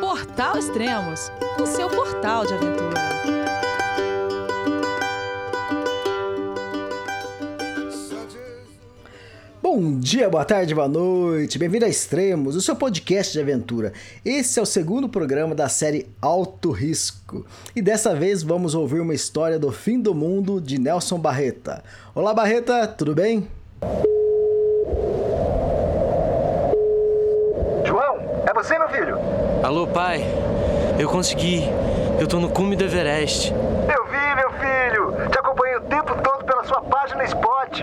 Portal Extremos, o seu portal de aventura. Bom dia, boa tarde, boa noite. Bem-vindo a Extremos, o seu podcast de aventura. Esse é o segundo programa da série Alto Risco. E dessa vez vamos ouvir uma história do fim do mundo de Nelson Barreta. Olá, Barreta, tudo bem? você, meu filho? Alô, pai. Eu consegui. Eu tô no cume do Everest. Eu vi, meu filho. Te acompanhei o tempo todo pela sua página Spot.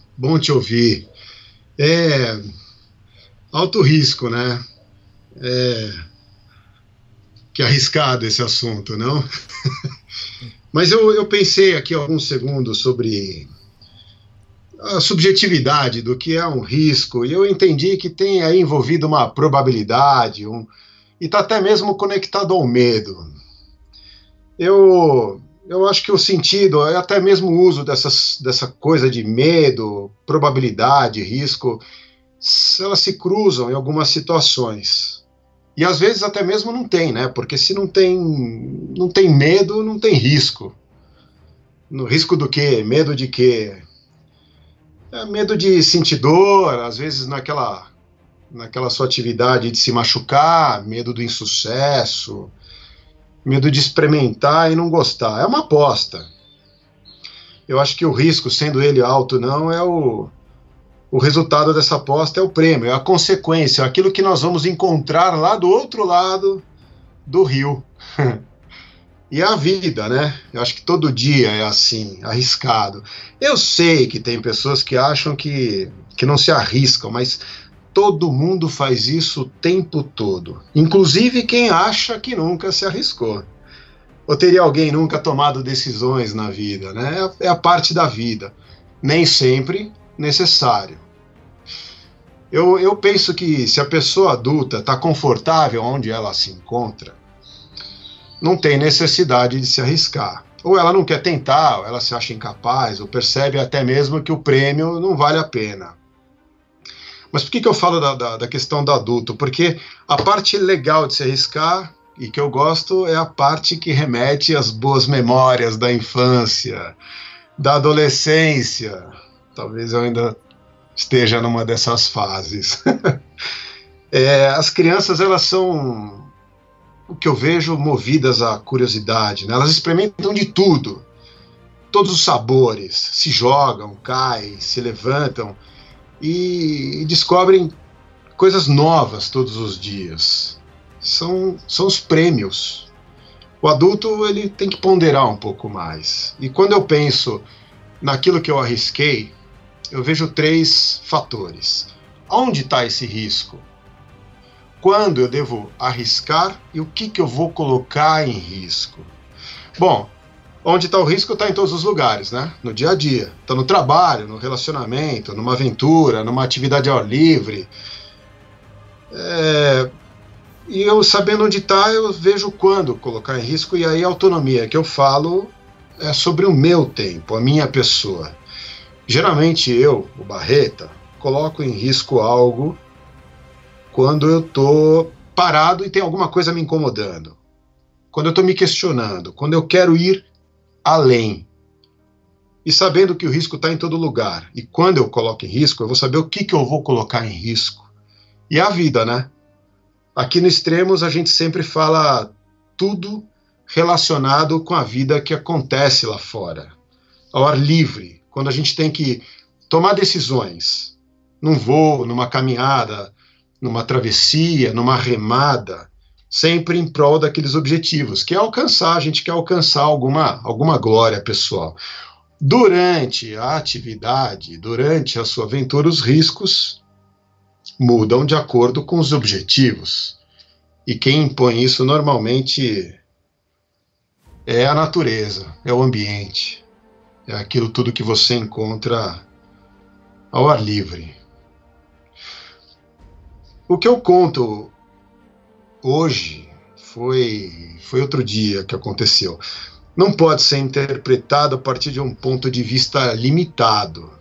Bom te ouvir. É alto risco, né? É, que arriscado esse assunto, não? Mas eu, eu pensei aqui alguns segundos sobre a subjetividade do que é um risco, e eu entendi que tem aí envolvido uma probabilidade, um, e está até mesmo conectado ao medo. Eu eu acho que o sentido, até mesmo o uso dessas, dessa coisa de medo, probabilidade, risco, elas se cruzam em algumas situações. E às vezes até mesmo não tem, né? Porque se não tem, não tem medo, não tem risco. No risco do quê? Medo de quê? É medo de sentir dor, às vezes naquela, naquela sua atividade de se machucar, medo do insucesso, medo de experimentar e não gostar. É uma aposta. Eu acho que o risco, sendo ele alto não, é o, o resultado dessa aposta é o prêmio, é a consequência, é aquilo que nós vamos encontrar lá do outro lado do rio. e a vida, né? Eu acho que todo dia é assim, arriscado. Eu sei que tem pessoas que acham que, que não se arriscam, mas Todo mundo faz isso o tempo todo, inclusive quem acha que nunca se arriscou. Ou teria alguém nunca tomado decisões na vida, né? É a parte da vida, nem sempre necessário. Eu, eu penso que se a pessoa adulta está confortável onde ela se encontra, não tem necessidade de se arriscar. Ou ela não quer tentar, ou ela se acha incapaz, ou percebe até mesmo que o prêmio não vale a pena. Mas por que, que eu falo da, da, da questão do adulto? Porque a parte legal de se arriscar e que eu gosto é a parte que remete às boas memórias da infância, da adolescência. Talvez eu ainda esteja numa dessas fases. é, as crianças, elas são o que eu vejo movidas à curiosidade. Né? Elas experimentam de tudo, todos os sabores, se jogam, caem, se levantam e, descobrem coisas novas todos os dias. São, são os prêmios. O adulto ele tem que ponderar um pouco mais. E quando eu penso naquilo que eu arrisquei, eu vejo três fatores. Onde está esse risco? Quando eu devo arriscar e o que, que eu vou colocar em risco? Bom, Onde está o risco está em todos os lugares, né? No dia a dia. Está no trabalho, no relacionamento, numa aventura, numa atividade ao ar livre. É... E eu sabendo onde está, eu vejo quando colocar em risco, e aí a autonomia que eu falo é sobre o meu tempo, a minha pessoa. Geralmente eu, o Barreta, coloco em risco algo quando eu estou parado e tem alguma coisa me incomodando. Quando eu estou me questionando, quando eu quero ir além. E sabendo que o risco está em todo lugar. E quando eu coloco em risco, eu vou saber o que, que eu vou colocar em risco. E a vida, né? Aqui no Extremos a gente sempre fala tudo relacionado com a vida que acontece lá fora, ao ar livre, quando a gente tem que tomar decisões, num voo, numa caminhada, numa travessia, numa remada, sempre em prol daqueles objetivos, que é alcançar, a gente quer alcançar alguma, alguma glória pessoal. Durante a atividade, durante a sua aventura, os riscos mudam de acordo com os objetivos. E quem impõe isso normalmente é a natureza, é o ambiente, é aquilo tudo que você encontra ao ar livre. O que eu conto hoje foi, foi outro dia que aconteceu. Não pode ser interpretado a partir de um ponto de vista limitado.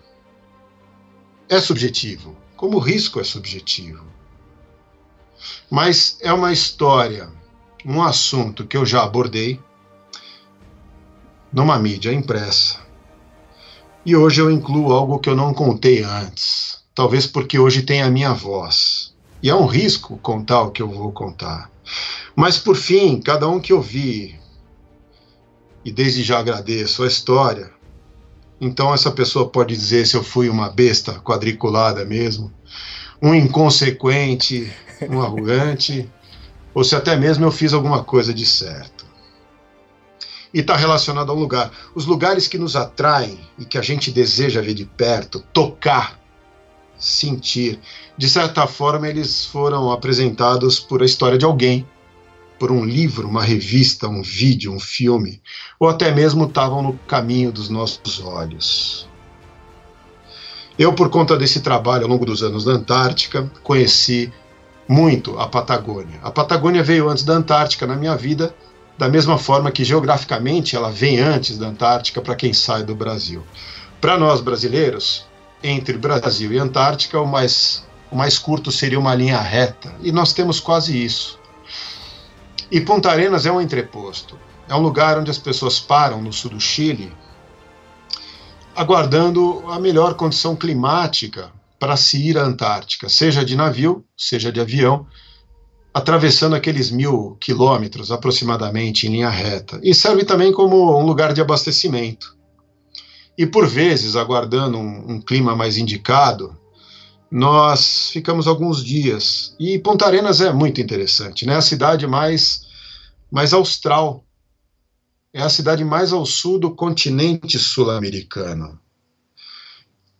É subjetivo, como o risco é subjetivo. Mas é uma história, um assunto que eu já abordei numa mídia impressa. E hoje eu incluo algo que eu não contei antes, talvez porque hoje tem a minha voz. E é um risco contar o que eu vou contar. Mas por fim, cada um que ouvir, e desde já agradeço a história, então essa pessoa pode dizer se eu fui uma besta quadriculada mesmo, um inconsequente, um arrogante, ou se até mesmo eu fiz alguma coisa de certo e está relacionado ao lugar. Os lugares que nos atraem e que a gente deseja ver de perto, tocar, sentir, de certa forma eles foram apresentados por a história de alguém, por um livro, uma revista, um vídeo, um filme, ou até mesmo estavam no caminho dos nossos olhos. Eu, por conta desse trabalho ao longo dos anos na Antártica, conheci muito a Patagônia. A Patagônia veio antes da Antártica na minha vida da mesma forma que geograficamente ela vem antes da Antártica para quem sai do Brasil. Para nós brasileiros, entre Brasil e Antártica, o mais, o mais curto seria uma linha reta, e nós temos quase isso. E Punta Arenas é um entreposto. É um lugar onde as pessoas param no sul do Chile, aguardando a melhor condição climática para se ir à Antártica, seja de navio, seja de avião, atravessando aqueles mil quilômetros aproximadamente em linha reta, e serve também como um lugar de abastecimento. E por vezes, aguardando um, um clima mais indicado, nós ficamos alguns dias. E Ponta Arenas é muito interessante, né? A cidade mais, mais austral. É a cidade mais ao sul do continente sul-americano.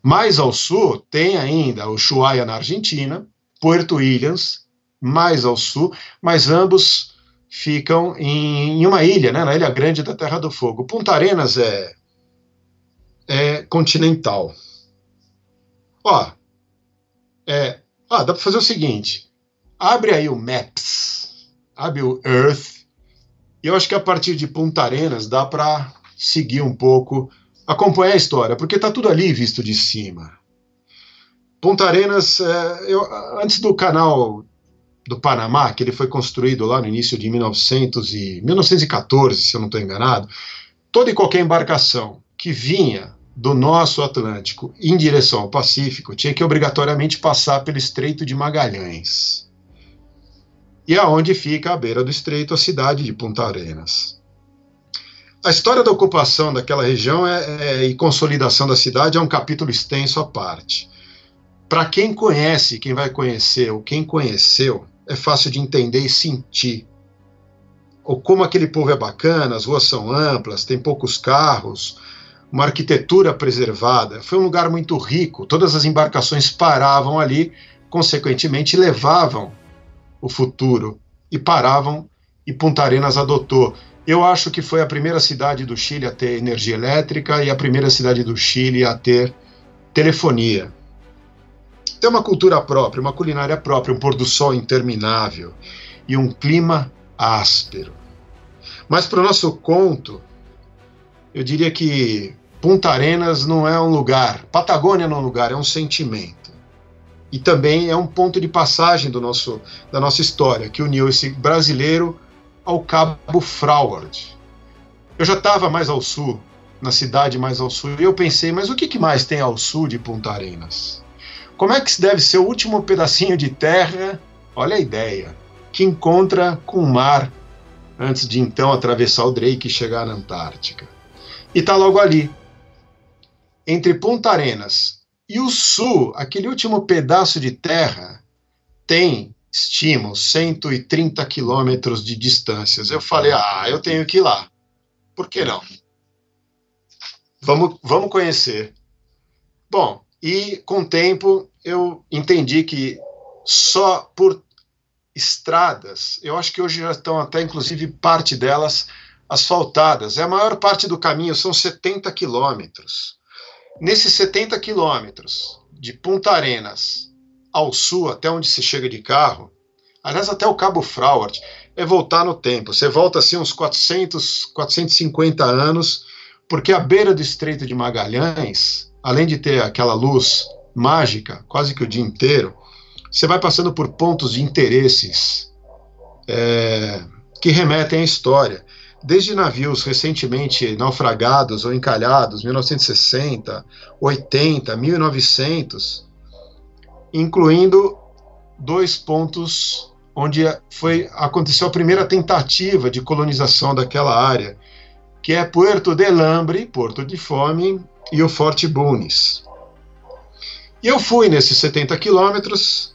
Mais ao sul tem ainda o Ushuaia na Argentina, Puerto Williams, mais ao sul, mas ambos ficam em, em, uma ilha, né, na Ilha Grande da Terra do Fogo. Punta Arenas é, é continental. Ó, é, ó, dá para fazer o seguinte: abre aí o Maps, abre o Earth, e eu acho que a partir de Punta Arenas dá para seguir um pouco, acompanhar a história, porque tá tudo ali visto de cima. Punta Arenas, é, eu, antes do canal do Panamá, que ele foi construído lá no início de 1900 e, 1914, se eu não estou enganado, toda e qualquer embarcação que vinha do nosso Atlântico em direção ao Pacífico tinha que obrigatoriamente passar pelo Estreito de Magalhães. E aonde fica à beira do estreito a cidade de Punta Arenas. A história da ocupação daquela região é, é, e consolidação da cidade é um capítulo extenso à parte. Para quem conhece, quem vai conhecer ou quem conheceu, é fácil de entender e sentir. Ou como aquele povo é bacana, as ruas são amplas, tem poucos carros, uma arquitetura preservada. Foi um lugar muito rico, todas as embarcações paravam ali, consequentemente levavam o futuro e paravam e Punta Arenas adotou. Eu acho que foi a primeira cidade do Chile a ter energia elétrica e a primeira cidade do Chile a ter telefonia tem uma cultura própria, uma culinária própria, um pôr do sol interminável e um clima áspero. Mas para o nosso conto, eu diria que Punta Arenas não é um lugar, Patagônia não é um lugar, é um sentimento. E também é um ponto de passagem do nosso, da nossa história, que uniu esse brasileiro ao Cabo Froward. Eu já estava mais ao sul, na cidade mais ao sul, e eu pensei, mas o que, que mais tem ao sul de Punta Arenas? Como é que deve ser o último pedacinho de terra? Olha a ideia. Que encontra com o mar antes de então atravessar o Drake e chegar na Antártica. E está logo ali, entre Punta Arenas e o sul, aquele último pedaço de terra, tem, estimo, 130 quilômetros de distâncias. Eu falei, ah, eu tenho que ir lá. Por que não? Vamos, vamos conhecer. Bom, e com o tempo eu entendi que só por estradas. Eu acho que hoje já estão até, inclusive, parte delas asfaltadas. É a maior parte do caminho, são 70 quilômetros. Nesses 70 quilômetros, de Punta Arenas ao sul, até onde se chega de carro, aliás, até o Cabo Froward, é voltar no tempo. Você volta assim uns 400, 450 anos, porque a beira do Estreito de Magalhães, além de ter aquela luz mágica quase que o dia inteiro, você vai passando por pontos de interesses é, que remetem à história. Desde navios recentemente naufragados ou encalhados, 1960, 80, 1900, incluindo dois pontos onde foi aconteceu a primeira tentativa de colonização daquela área, que é Puerto de Lambre, Porto de Fome, e o Forte Bunes. E eu fui nesses 70 quilômetros,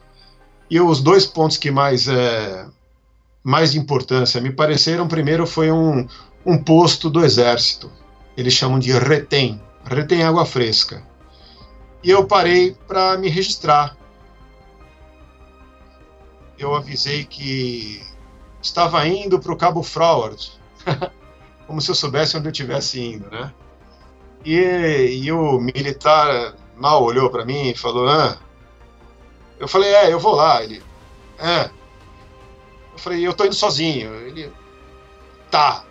e os dois pontos que mais, é, mais importância me pareceram, primeiro foi um, um posto do exército, eles chamam de retém, retém água fresca. E eu parei para me registrar. Eu avisei que estava indo para o Cabo Froward, como se eu soubesse onde eu estivesse indo, né? E, e o militar mal olhou para mim e falou: ah, eu falei, é, eu vou lá. Ele, é. Eu falei, eu tô indo sozinho. Ele, tá.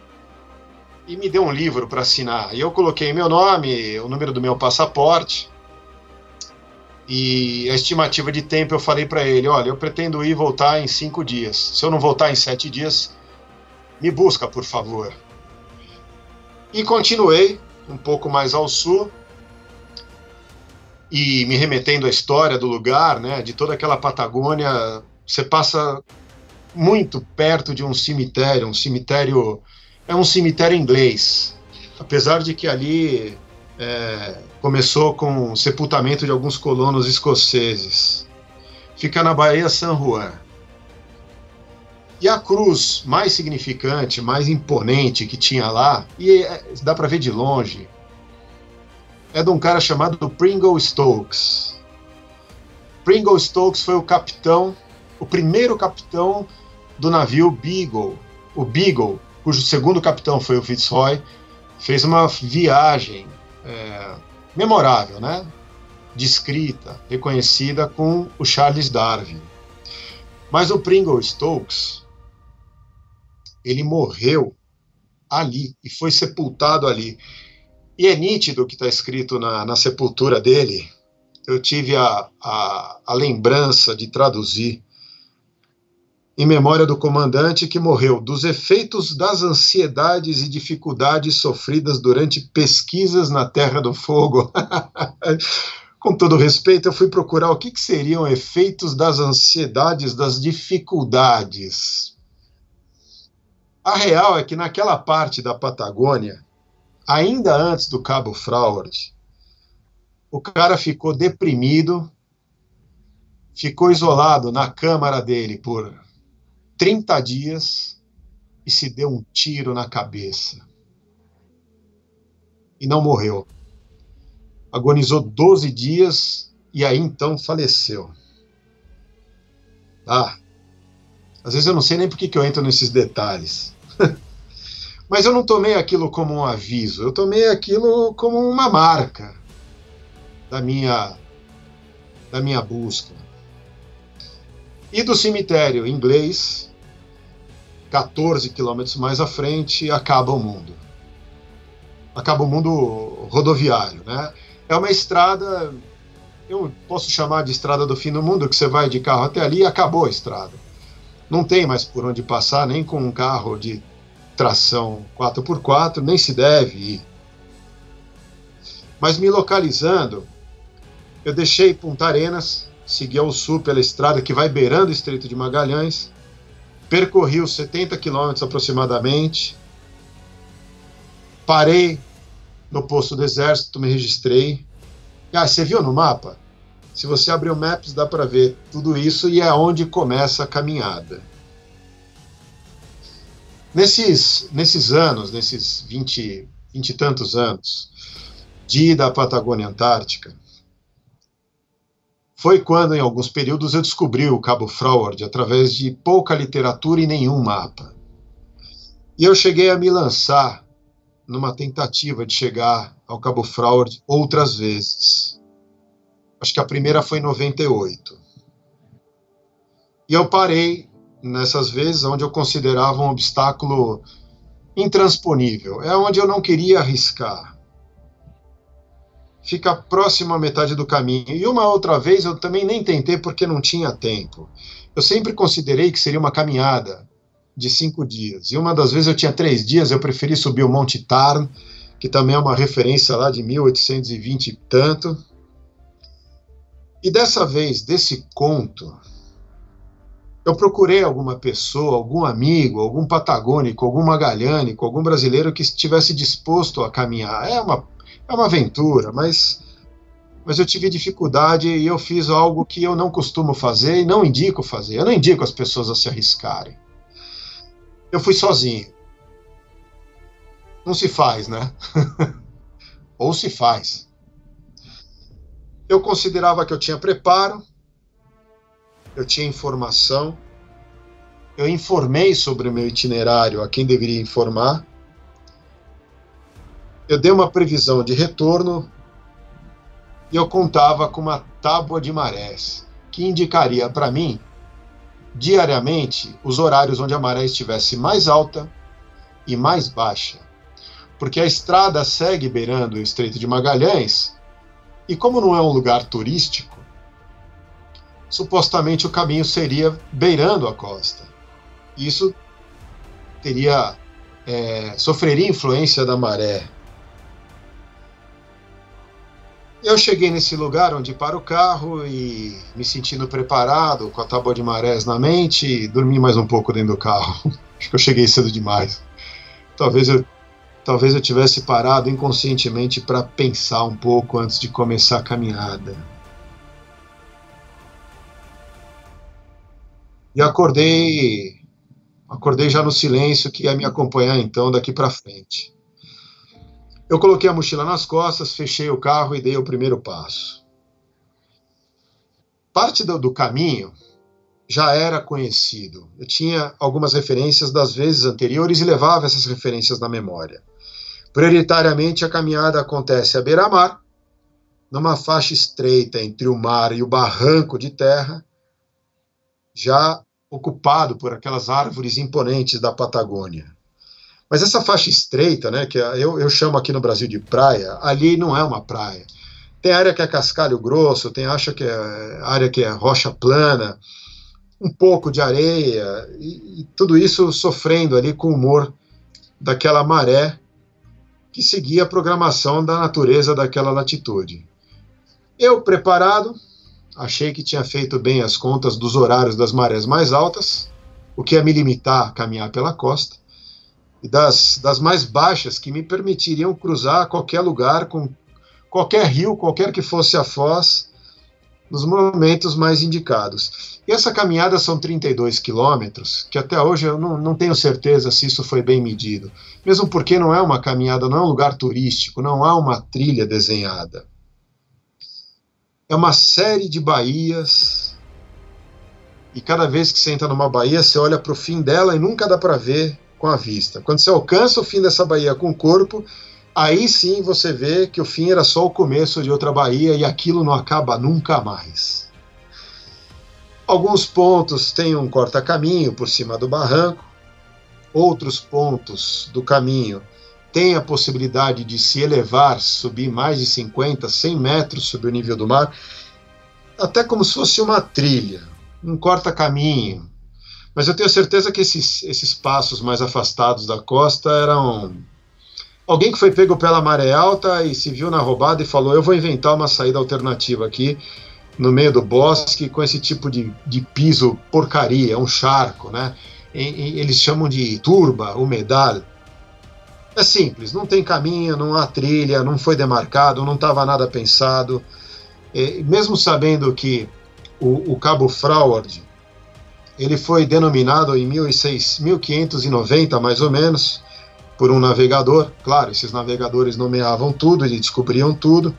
E me deu um livro para assinar. E eu coloquei meu nome, o número do meu passaporte. E a estimativa de tempo eu falei para ele: olha, eu pretendo ir voltar em cinco dias. Se eu não voltar em sete dias, me busca, por favor. E continuei um pouco mais ao sul e me remetendo à história do lugar, né, de toda aquela Patagônia, você passa muito perto de um cemitério, um cemitério é um cemitério inglês, apesar de que ali é, começou com o sepultamento de alguns colonos escoceses. Fica na Baía San Juan. E a cruz mais significante, mais imponente que tinha lá, e é, dá para ver de longe, é de um cara chamado Pringle Stokes. Pringle Stokes foi o capitão, o primeiro capitão do navio Beagle. O Beagle, cujo segundo capitão foi o Fitzroy, fez uma viagem é, memorável, né? Descrita, reconhecida com o Charles Darwin. Mas o Pringle Stokes, ele morreu ali e foi sepultado ali. E é nítido o que está escrito na, na, sepultura dele. Eu tive a, a, a lembrança de traduzir em memória do comandante que morreu dos efeitos das ansiedades e dificuldades sofridas durante pesquisas na Terra do Fogo. Com todo respeito, eu fui procurar o que, que, seriam efeitos das ansiedades, das dificuldades. A real é que naquela parte da Patagônia, ainda antes do Cabo Froward, o cara ficou deprimido, ficou isolado na câmara dele por 30 dias e se deu um tiro na cabeça. E não morreu. Agonizou 12 dias e aí então faleceu. Ah, às vezes eu não sei nem por que, que eu entro nesses detalhes. Mas eu não tomei aquilo como um aviso, eu tomei aquilo como uma marca da minha da minha busca. E do cemitério inglês, 14 quilômetros mais à frente, acaba o mundo. Acaba o mundo rodoviário, né? É uma estrada, eu posso chamar de estrada do fim do mundo, que você vai de carro até ali e acabou a estrada. Não tem mais por onde passar, nem com um carro de tração 4x4, nem se deve ir. Mas me localizando, eu deixei Punta Arenas, segui ao sul pela estrada que vai beirando o Estreito de Magalhães, percorri os 70 quilômetros aproximadamente, parei no posto do exército, me registrei. Ah, você viu no mapa? Se você abrir o Maps, dá para ver tudo isso e é onde começa a caminhada. Nesses, nesses anos, nesses 20, 20 e tantos anos de ir da Patagônia Antártica, foi quando, em alguns períodos, eu descobri o Cabo Froward através de pouca literatura e nenhum mapa. E eu cheguei a me lançar numa tentativa de chegar ao Cabo Froward outras vezes. Acho que a primeira foi em 98. E eu parei nessas vezes onde eu considerava um obstáculo intransponível. É onde eu não queria arriscar. Fica próximo à metade do caminho. E uma outra vez eu também nem tentei porque não tinha tempo. Eu sempre considerei que seria uma caminhada de cinco dias. E uma das vezes eu tinha três dias, eu preferi subir o Monte Tarn, que também é uma referência lá de 1820 e tanto. E dessa vez, desse conto, eu procurei alguma pessoa, algum amigo, algum patagônico, algum magalhânico, algum brasileiro que estivesse disposto a caminhar. É uma, é uma aventura, mas, mas eu tive dificuldade e eu fiz algo que eu não costumo fazer e não indico fazer. Eu não indico as pessoas a se arriscarem eu fui sozinho. Não se faz, né? Ou se faz. Eu considerava que eu tinha preparo, eu tinha informação, eu informei sobre o meu itinerário a quem deveria informar, eu dei uma previsão de retorno e eu contava com uma tábua de marés que indicaria para mim diariamente os horários onde a maré estivesse mais alta e mais baixa, porque a estrada segue beirando o Estreito de Magalhães e, como não é um lugar turístico, supostamente o caminho seria beirando a costa. Isso teria é, sofreria influência da maré Eu cheguei nesse lugar onde para o carro e me sentindo preparado, com a tábua de marés na mente, dormi mais um pouco dentro do carro. Acho que eu cheguei cedo demais. Talvez eu, talvez eu tivesse parado inconscientemente para pensar um pouco antes de começar a caminhada. E acordei, acordei já no silêncio que ia me acompanhar então daqui para frente. Eu coloquei a mochila nas costas, fechei o carro e dei o primeiro passo. Parte do, do caminho já era conhecido. Eu tinha algumas referências das vezes anteriores e levava essas referências na memória. Prioritariamente, a caminhada acontece à beira-mar, numa faixa estreita entre o mar e o barranco de terra, já ocupado por aquelas árvores imponentes da Patagônia. Mas essa faixa estreita, né, que eu, eu chamo aqui no Brasil de praia, ali não é uma praia. Tem área que é cascalho grosso, tem acha que é, área que é rocha plana, um pouco de areia, e, e tudo isso sofrendo ali com o humor daquela maré que seguia a programação da natureza daquela latitude. Eu, preparado, achei que tinha feito bem as contas dos horários das marés mais altas, o que ia me limitar a caminhar pela costa, das, das mais baixas que me permitiriam cruzar qualquer lugar com qualquer rio, qualquer que fosse a foz, nos momentos mais indicados. E essa caminhada são 32 quilômetros, que até hoje eu não, não tenho certeza se isso foi bem medido. Mesmo porque não é uma caminhada, não é um lugar turístico, não há uma trilha desenhada. É uma série de baías, e cada vez que você entra numa baía, você olha para o fim dela e nunca dá para ver com a vista. Quando você alcança o fim dessa baía com o corpo, aí sim você vê que o fim era só o começo de outra baía e aquilo não acaba nunca mais. Alguns pontos têm um corta-caminho por cima do barranco, outros pontos do caminho têm a possibilidade de se elevar, subir mais de 50, 100 metros sobre o nível do mar, até como se fosse uma trilha, um corta-caminho, mas eu tenho certeza que esses, esses passos mais afastados da costa eram alguém que foi pego pela maré alta e se viu na roubada e falou: Eu vou inventar uma saída alternativa aqui no meio do bosque com esse tipo de, de piso porcaria, um charco, né? E, e, eles chamam de turba, umedal. É simples, não tem caminho, não há trilha, não foi demarcado, não estava nada pensado. E, mesmo sabendo que o, o Cabo Froward ele foi denominado em 1590, mais ou menos, por um navegador. Claro, esses navegadores nomeavam tudo, e descobriam tudo.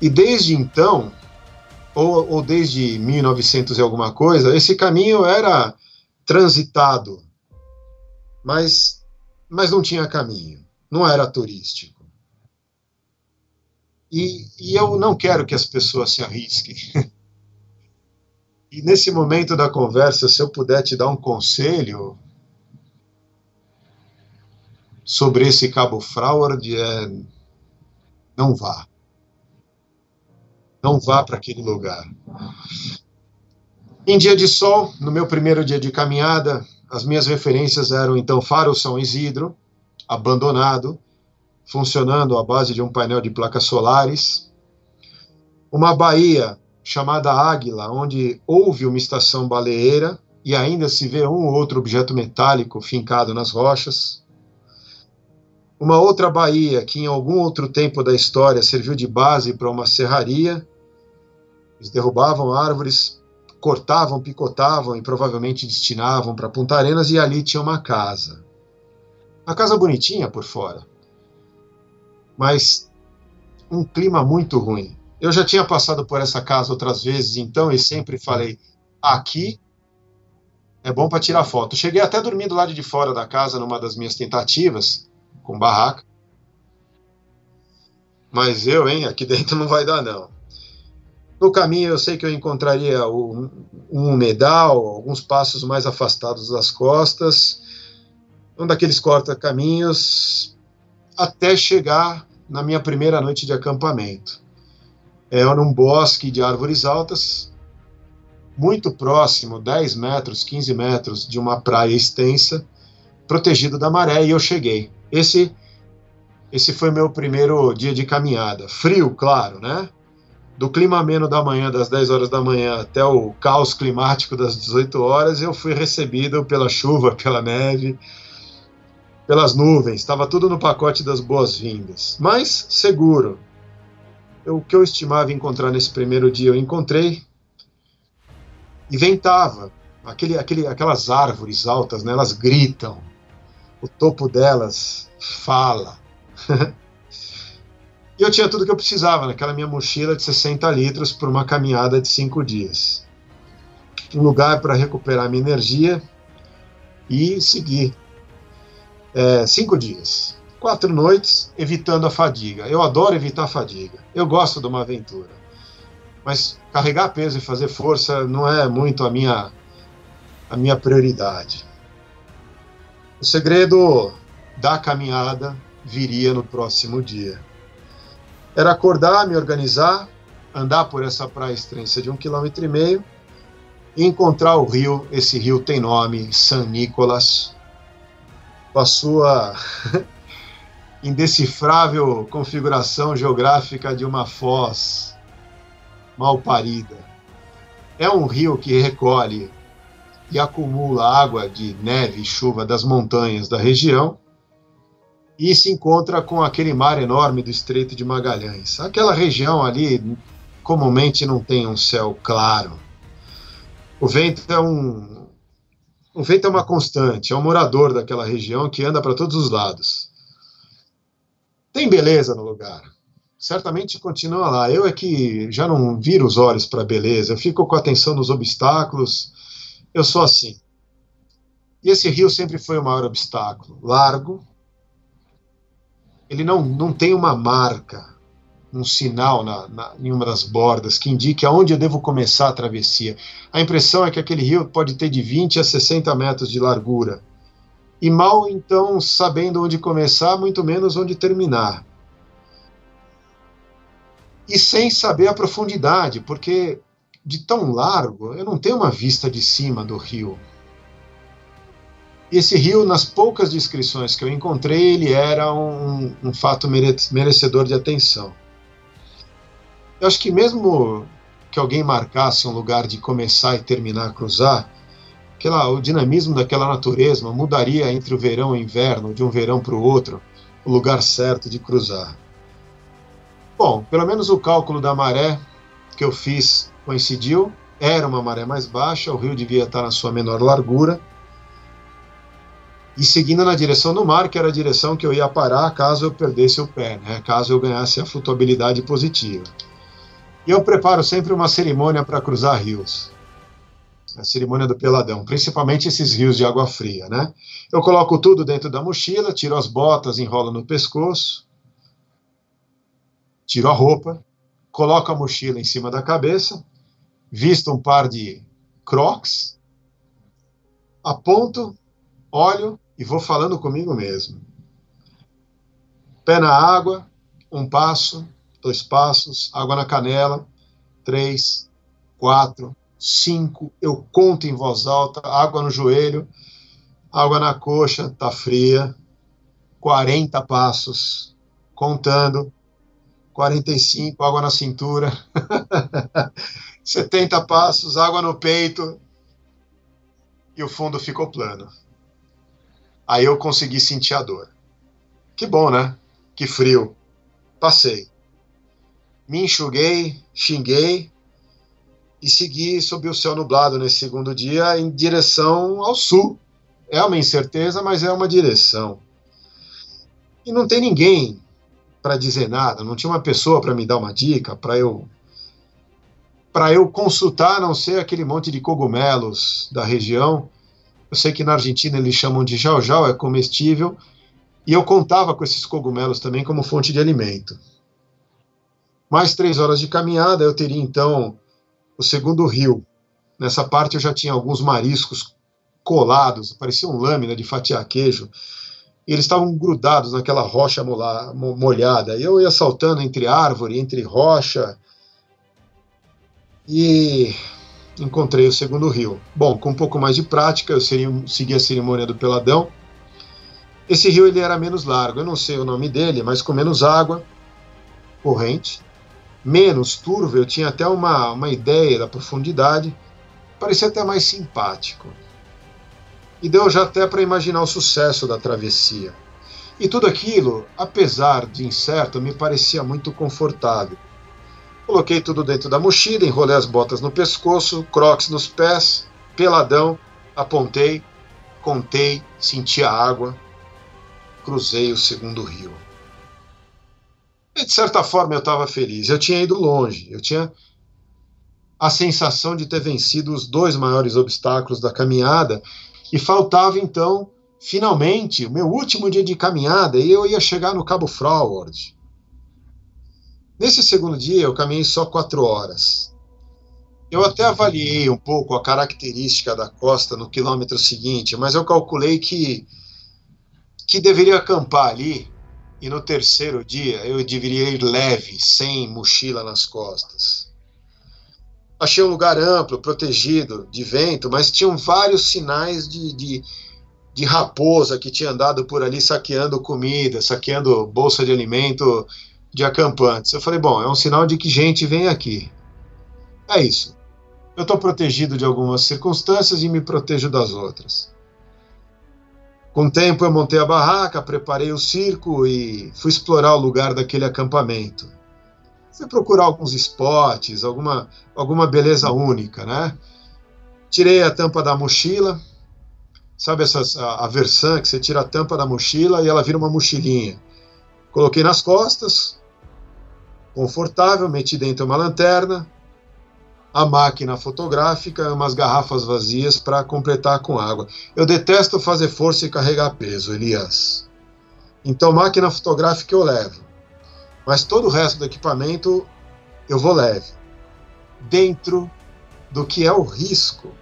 E desde então, ou, ou desde 1900 e alguma coisa, esse caminho era transitado, mas, mas não tinha caminho, não era turístico. E, e eu não quero que as pessoas se arrisquem. E nesse momento da conversa, se eu puder te dar um conselho sobre esse Cabo Froward, é não vá. Não vá para aquele lugar. Em dia de sol, no meu primeiro dia de caminhada, as minhas referências eram então Faro São Isidro, abandonado, funcionando à base de um painel de placas solares, uma baía chamada Águila, onde houve uma estação baleeira e ainda se vê um ou outro objeto metálico fincado nas rochas. Uma outra baía que em algum outro tempo da história serviu de base para uma serraria. Eles derrubavam árvores, cortavam, picotavam e provavelmente destinavam para Punta Arenas e ali tinha uma casa. Uma casa bonitinha por fora, mas um clima muito ruim. Eu já tinha passado por essa casa outras vezes, então, e sempre falei: aqui é bom para tirar foto. Cheguei até dormindo lá de fora da casa numa das minhas tentativas, com barraca. Mas eu, hein, aqui dentro não vai dar, não. No caminho eu sei que eu encontraria um, humedal, alguns passos mais afastados das costas, um daqueles corta-caminhos, até chegar na minha primeira noite de acampamento era um bosque de árvores altas, muito próximo, 10 metros, 15 metros de uma praia extensa, protegido da maré, e eu cheguei. Esse, esse foi meu primeiro dia de caminhada. Frio, claro, né? Do clima ameno da manhã, das 10 horas da manhã, até o caos climático das 18 horas, eu fui recebido pela chuva, pela neve, pelas nuvens. Estava tudo no pacote das boas-vindas. Mas seguro, o que eu estimava encontrar nesse primeiro dia, eu encontrei. E ventava. Aquele, aquele, aquelas árvores altas, né, elas gritam. O topo delas fala. e eu tinha tudo que eu precisava naquela minha mochila de 60 litros por uma caminhada de cinco dias. Um lugar para recuperar minha energia e seguir. É, cinco dias quatro noites evitando a fadiga. Eu adoro evitar a fadiga. Eu gosto de uma aventura. Mas carregar peso e fazer força não é muito a minha a minha prioridade. O segredo da caminhada viria no próximo dia. Era acordar, me organizar, andar por essa praia estreita de um quilômetro e meio e encontrar o rio. Esse rio tem nome, San Nicolas, com a sua indecifrável configuração geográfica de uma foz mal parida. É um rio que recolhe e acumula água de neve e chuva das montanhas da região e se encontra com aquele mar enorme do Estreito de Magalhães. Aquela região ali comumente não tem um céu claro. O vento é um o vento é uma constante, é um morador daquela região que anda para todos os lados. Tem beleza no lugar. Certamente continua lá. Eu é que já não viro os olhos para a beleza, eu fico com atenção nos obstáculos. Eu sou assim. E esse rio sempre foi o maior obstáculo. Largo. Ele não, não tem uma marca, um sinal na, na, em uma das bordas que indique aonde eu devo começar a travessia. A impressão é que aquele rio pode ter de 20 a 60 metros de largura e mal então sabendo onde começar, muito menos onde terminar. E sem saber a profundidade, porque de tão largo eu não tenho uma vista de cima do rio. Esse rio, nas poucas descrições que eu encontrei, ele era um, um fato merecedor de atenção. Eu acho que mesmo que alguém marcasse um lugar de começar e terminar a cruzar, aquela, o dinamismo daquela natureza mudaria entre o verão e o inverno, de um verão para o outro, o lugar certo de cruzar. Bom, pelo menos o cálculo da maré que eu fiz coincidiu. Era uma maré mais baixa, o rio devia estar na sua menor largura. E seguindo na direção do mar, que era a direção que eu ia parar caso eu perdesse o pé, né? caso eu ganhasse a flutuabilidade positiva. E eu preparo sempre uma cerimônia para cruzar rios. A cerimônia do peladão, principalmente esses rios de água fria, né? Eu coloco tudo dentro da mochila, tiro as botas, enrolo no pescoço, tiro a roupa, coloco a mochila em cima da cabeça, visto um par de crocs, aponto, olho e vou falando comigo mesmo. Pé na água, um passo, dois passos, água na canela, três, quatro, cinco, eu conto em voz alta, água no joelho, água na coxa, tá fria, 40 passos, contando, 45, água na cintura, 70 passos, água no peito, e o fundo ficou plano. Aí eu consegui sentir a dor. Que bom, né? Que frio. Passei. Me enxuguei, xinguei e segui sob o céu nublado nesse segundo dia em direção ao sul. É uma incerteza, mas é uma direção. E não tem ninguém para dizer nada, não tinha uma pessoa para me dar uma dica, para eu para eu consultar, a não ser aquele monte de cogumelos da região. Eu sei que na Argentina eles chamam de jau-jau, é comestível, e eu contava com esses cogumelos também como fonte de alimento. Mais três horas de caminhada, eu teria então o segundo rio. Nessa parte eu já tinha alguns mariscos colados, pareciam lâmina de fatiar queijo, e eles estavam grudados naquela rocha molhada. E eu ia saltando entre árvore, entre rocha, e encontrei o segundo rio. Bom, com um pouco mais de prática, eu seria, segui a cerimônia do peladão. Esse rio ele era menos largo, eu não sei o nome dele, mas com menos água corrente, menos turvo, eu tinha até uma, uma ideia da profundidade, parecia até mais simpático. E deu já até para imaginar o sucesso da travessia. E tudo aquilo, apesar de incerto, me parecia muito confortável. Coloquei tudo dentro da mochila, enrolei as botas no pescoço, crocs nos pés, peladão, apontei, contei, senti a água, cruzei o segundo rio. E, de certa forma eu estava feliz. Eu tinha ido longe, eu tinha a sensação de ter vencido os dois maiores obstáculos da caminhada e faltava então, finalmente, o meu último dia de caminhada e eu ia chegar no Cabo Froward. Nesse segundo dia, eu caminhei só quatro horas. Eu até avaliei um pouco a característica da costa no quilômetro seguinte, mas eu calculei que, que deveria acampar ali e no terceiro dia eu deveria ir leve, sem mochila nas costas. Achei um lugar amplo, protegido de vento, mas tinham vários sinais de, de, de raposa que tinha andado por ali saqueando comida, saqueando bolsa de alimento de acampantes. Eu falei, bom, é um sinal de que gente vem aqui. É isso. Eu estou protegido de algumas circunstâncias e me protejo das outras. Com o tempo eu montei a barraca, preparei o circo e fui explorar o lugar daquele acampamento. Fui procurar alguns spots, alguma, alguma beleza única, né? Tirei a tampa da mochila, sabe essa, a, a versão que você tira a tampa da mochila e ela vira uma mochilinha. Coloquei nas costas, confortável, meti dentro uma lanterna, a máquina fotográfica, umas garrafas vazias para completar com água. Eu detesto fazer força e carregar peso, Elias. Então, máquina fotográfica eu levo. Mas todo o resto do equipamento eu vou leve. Dentro do que é o risco.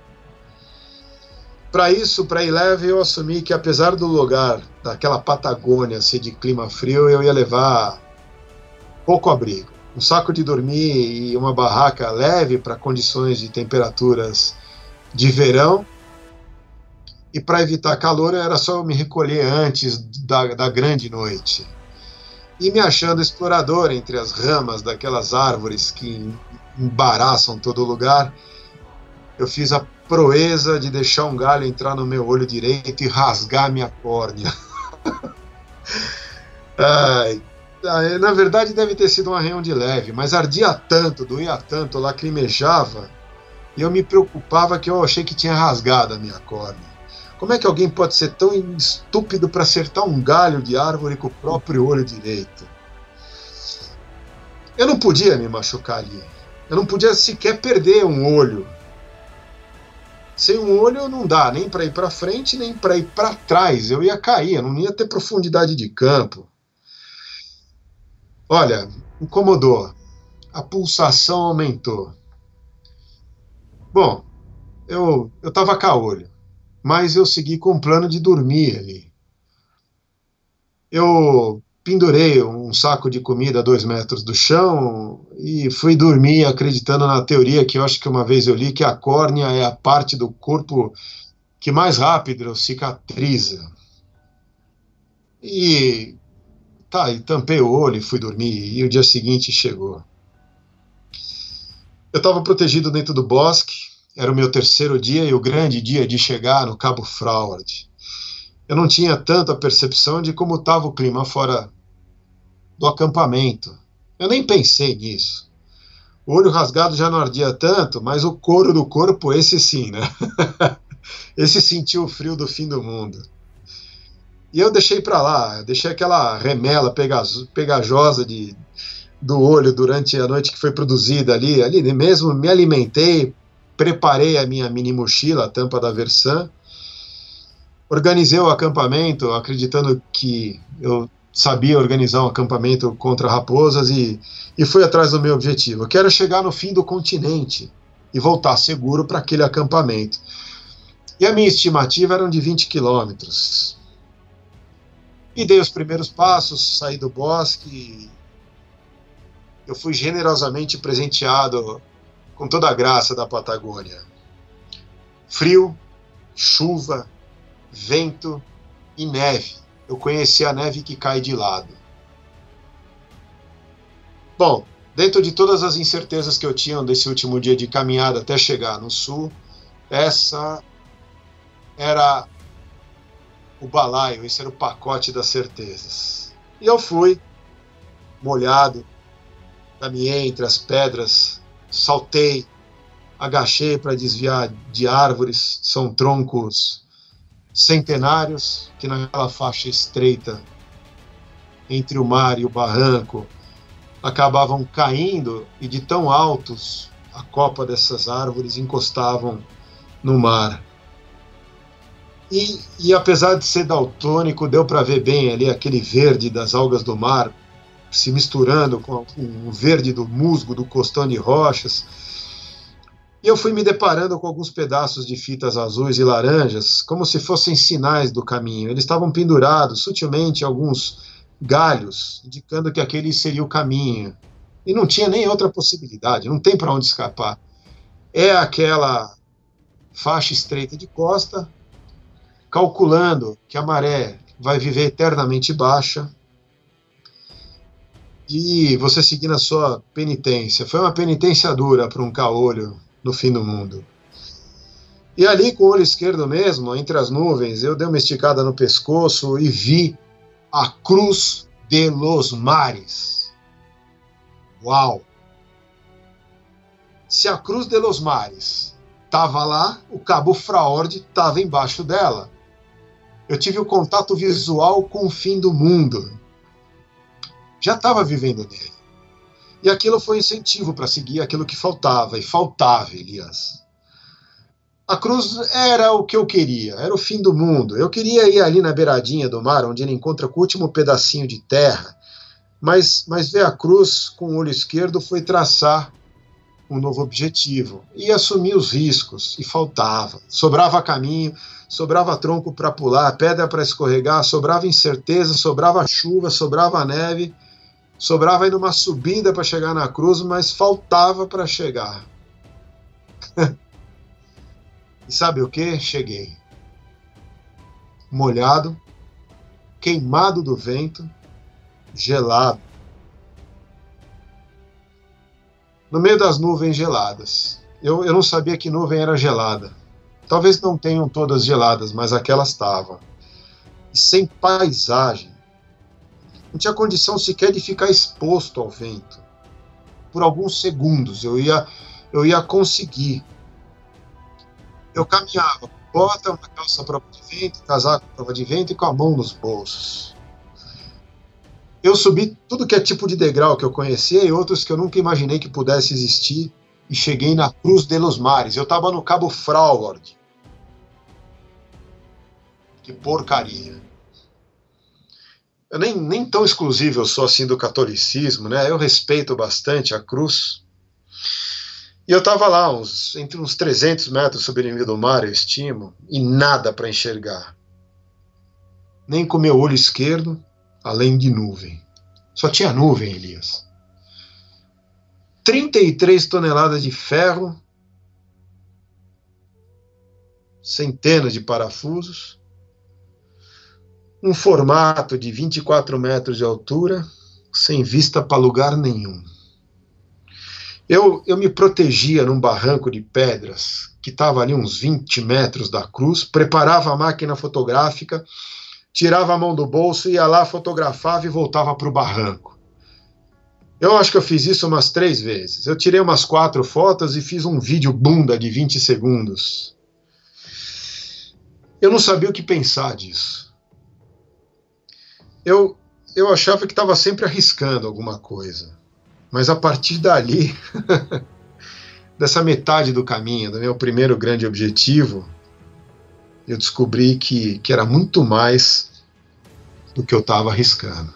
Para isso, para ir leve, eu assumi que apesar do lugar, daquela Patagônia ser de clima frio, eu ia levar pouco abrigo, um saco de dormir e uma barraca leve para condições de temperaturas de verão. E para evitar calor era só eu me recolher antes da, da grande noite. E me achando explorador entre as ramas daquelas árvores que embaraçam todo lugar, eu fiz a proeza de deixar um galho entrar no meu olho direito e rasgar minha córnea. Ai, na verdade, deve ter sido um arranhão de leve, mas ardia tanto, doía tanto, lacrimejava, e eu me preocupava que eu achei que tinha rasgado a minha córnea. Como é que alguém pode ser tão estúpido para acertar um galho de árvore com o próprio olho direito? Eu não podia me machucar ali. Eu não podia sequer perder um olho. Sem um olho não dá nem para ir para frente, nem para ir para trás. Eu ia cair, eu não ia ter profundidade de campo. Olha, incomodou. A pulsação aumentou. Bom, eu eu tava caolho, mas eu segui com o plano de dormir ali. Eu pendurei um saco de comida a dois metros do chão e fui dormir acreditando na teoria que eu acho que uma vez eu li que a córnea é a parte do corpo que mais rápido cicatriza. E tá, e tampei o olho e fui dormir e o dia seguinte chegou. Eu estava protegido dentro do bosque, era o meu terceiro dia e o grande dia de chegar no Cabo Froward. Eu não tinha tanta percepção de como estava o clima fora do acampamento. Eu nem pensei nisso. O olho rasgado já não ardia tanto, mas o couro do corpo, esse sim, né? esse sentiu o frio do fim do mundo. E eu deixei para lá, deixei aquela remela pegajosa de, do olho durante a noite que foi produzida ali, ali mesmo me alimentei, preparei a minha mini mochila, a tampa da Versan, organizei o acampamento acreditando que eu sabia organizar um acampamento contra raposas e, e fui atrás do meu objetivo, que era chegar no fim do continente e voltar seguro para aquele acampamento. E a minha estimativa era de 20 quilômetros. E dei os primeiros passos, saí do bosque. Eu fui generosamente presenteado com toda a graça da Patagônia. Frio, chuva, vento e neve eu conheci a neve que cai de lado. Bom, dentro de todas as incertezas que eu tinha desse último dia de caminhada até chegar no sul, essa era o balaio, esse era o pacote das certezas. E eu fui, molhado, caminhei entre as pedras, saltei, agachei para desviar de árvores, são troncos centenários que naquela faixa estreita entre o mar e o barranco acabavam caindo e de tão altos a copa dessas árvores encostavam no mar. E, e apesar de ser daltônico, deu para ver bem ali aquele verde das algas do mar se misturando com o verde do musgo do costão de rochas e eu fui me deparando com alguns pedaços de fitas azuis e laranjas, como se fossem sinais do caminho. Eles estavam pendurados sutilmente alguns galhos, indicando que aquele seria o caminho. E não tinha nem outra possibilidade, não tem para onde escapar. É aquela faixa estreita de costa, calculando que a maré vai viver eternamente baixa, e você seguir na sua penitência. Foi uma penitência dura para um caolho no fim do mundo. E ali, com o olho esquerdo mesmo, entre as nuvens, eu dei uma esticada no pescoço e vi a Cruz de los Mares. Uau! Se a Cruz de los Mares estava lá, o Cabo Fraord estava embaixo dela. Eu tive o contato visual com o fim do mundo. Já estava vivendo nele. E aquilo foi incentivo para seguir aquilo que faltava, e faltava, Elias. A cruz era o que eu queria, era o fim do mundo. Eu queria ir ali na beiradinha do mar, onde ele encontra o último pedacinho de terra, mas, mas ver a cruz com o olho esquerdo foi traçar um novo objetivo e assumir os riscos, e faltava. Sobrava caminho, sobrava tronco para pular, pedra para escorregar, sobrava incerteza, sobrava chuva, sobrava neve Sobrava ainda uma subida para chegar na cruz, mas faltava para chegar. e sabe o que? Cheguei. Molhado, queimado do vento, gelado. No meio das nuvens geladas. Eu, eu não sabia que nuvem era gelada. Talvez não tenham todas geladas, mas aquelas estavam. E sem paisagem não tinha condição sequer de ficar exposto ao vento. Por alguns segundos eu ia, eu ia conseguir. Eu caminhava, bota, uma calça prova de vento, casaco prova de vento e com a mão nos bolsos. Eu subi tudo que é tipo de degrau que eu conhecia e outros que eu nunca imaginei que pudesse existir e cheguei na Cruz de los Mares. Eu estava no Cabo Froward. Que porcaria. Eu nem, nem tão exclusivo eu sou assim do catolicismo, né? Eu respeito bastante a cruz. E eu estava lá, uns, entre uns 300 metros sobre o nível do mar, eu estimo, e nada para enxergar. Nem com meu olho esquerdo, além de nuvem. Só tinha nuvem, Elias. 33 toneladas de ferro, centenas de parafusos, um formato de 24 metros de altura, sem vista para lugar nenhum. Eu, eu me protegia num barranco de pedras que estava ali uns 20 metros da cruz, preparava a máquina fotográfica tirava a mão do bolso, ia lá, fotografava e voltava para o barranco. Eu acho que eu fiz isso umas três vezes. Eu tirei umas quatro fotos e fiz um vídeo bunda de 20 segundos. Eu não sabia o que pensar disso. Eu, eu achava que estava sempre arriscando alguma coisa. Mas a partir dali, dessa metade do caminho, do meu primeiro grande objetivo, eu descobri que, que era muito mais do que eu estava arriscando.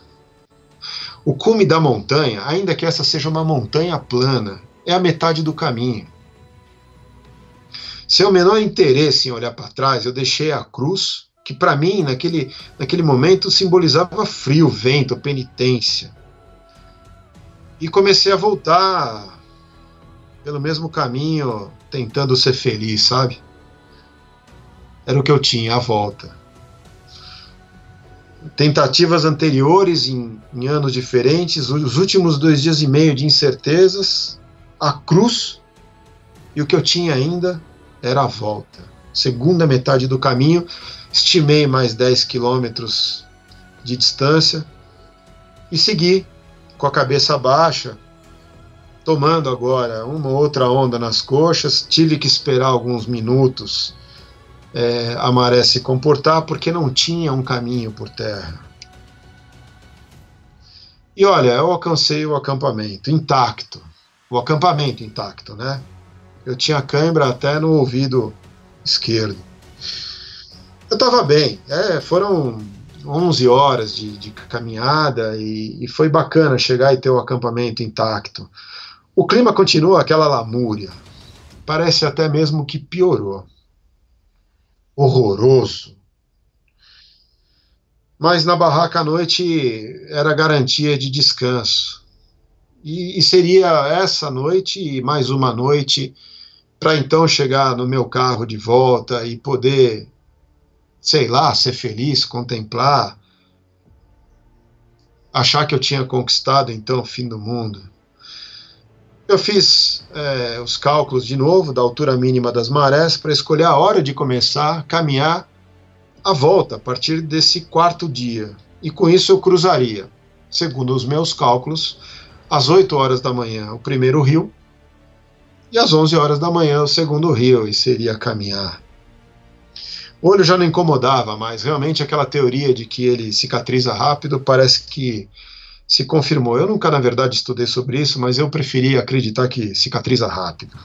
O cume da montanha, ainda que essa seja uma montanha plana, é a metade do caminho. Sem o menor interesse em olhar para trás, eu deixei a cruz, que para mim, naquele, naquele momento, simbolizava frio, vento, penitência. E comecei a voltar pelo mesmo caminho, tentando ser feliz, sabe? era o que eu tinha à volta. Tentativas anteriores em, em anos diferentes, os últimos dois dias e meio de incertezas, a cruz, e o que eu tinha ainda era a volta. Segunda metade do caminho, estimei mais 10 quilômetros de distância e segui com a cabeça baixa, tomando agora uma outra onda nas coxas. Tive que esperar alguns minutos é, a maré se comportar porque não tinha um caminho por terra. E olha, eu alcancei o acampamento intacto, o acampamento intacto, né? Eu tinha cãibra até no ouvido esquerdo. Eu estava bem, é, foram 11 horas de, de caminhada e, e, foi bacana chegar e ter o acampamento intacto. O clima continua aquela lamúria, parece até mesmo que piorou horroroso. Mas na barraca à noite era garantia de descanso. E, e seria essa noite e mais uma noite para então chegar no meu carro de volta e poder, sei lá, ser feliz, contemplar, achar que eu tinha conquistado então o fim do mundo. Eu fiz é, os cálculos de novo da altura mínima das marés para escolher a hora de começar a caminhar a volta a partir desse quarto dia. E com isso eu cruzaria, segundo os meus cálculos, às 8 horas da manhã o primeiro rio e às 11 horas da manhã o segundo rio, e seria caminhar. O olho já não incomodava mais, realmente aquela teoria de que ele cicatriza rápido parece que se confirmou. Eu nunca, na verdade, estudei sobre isso, mas eu preferi acreditar que cicatriza rápido.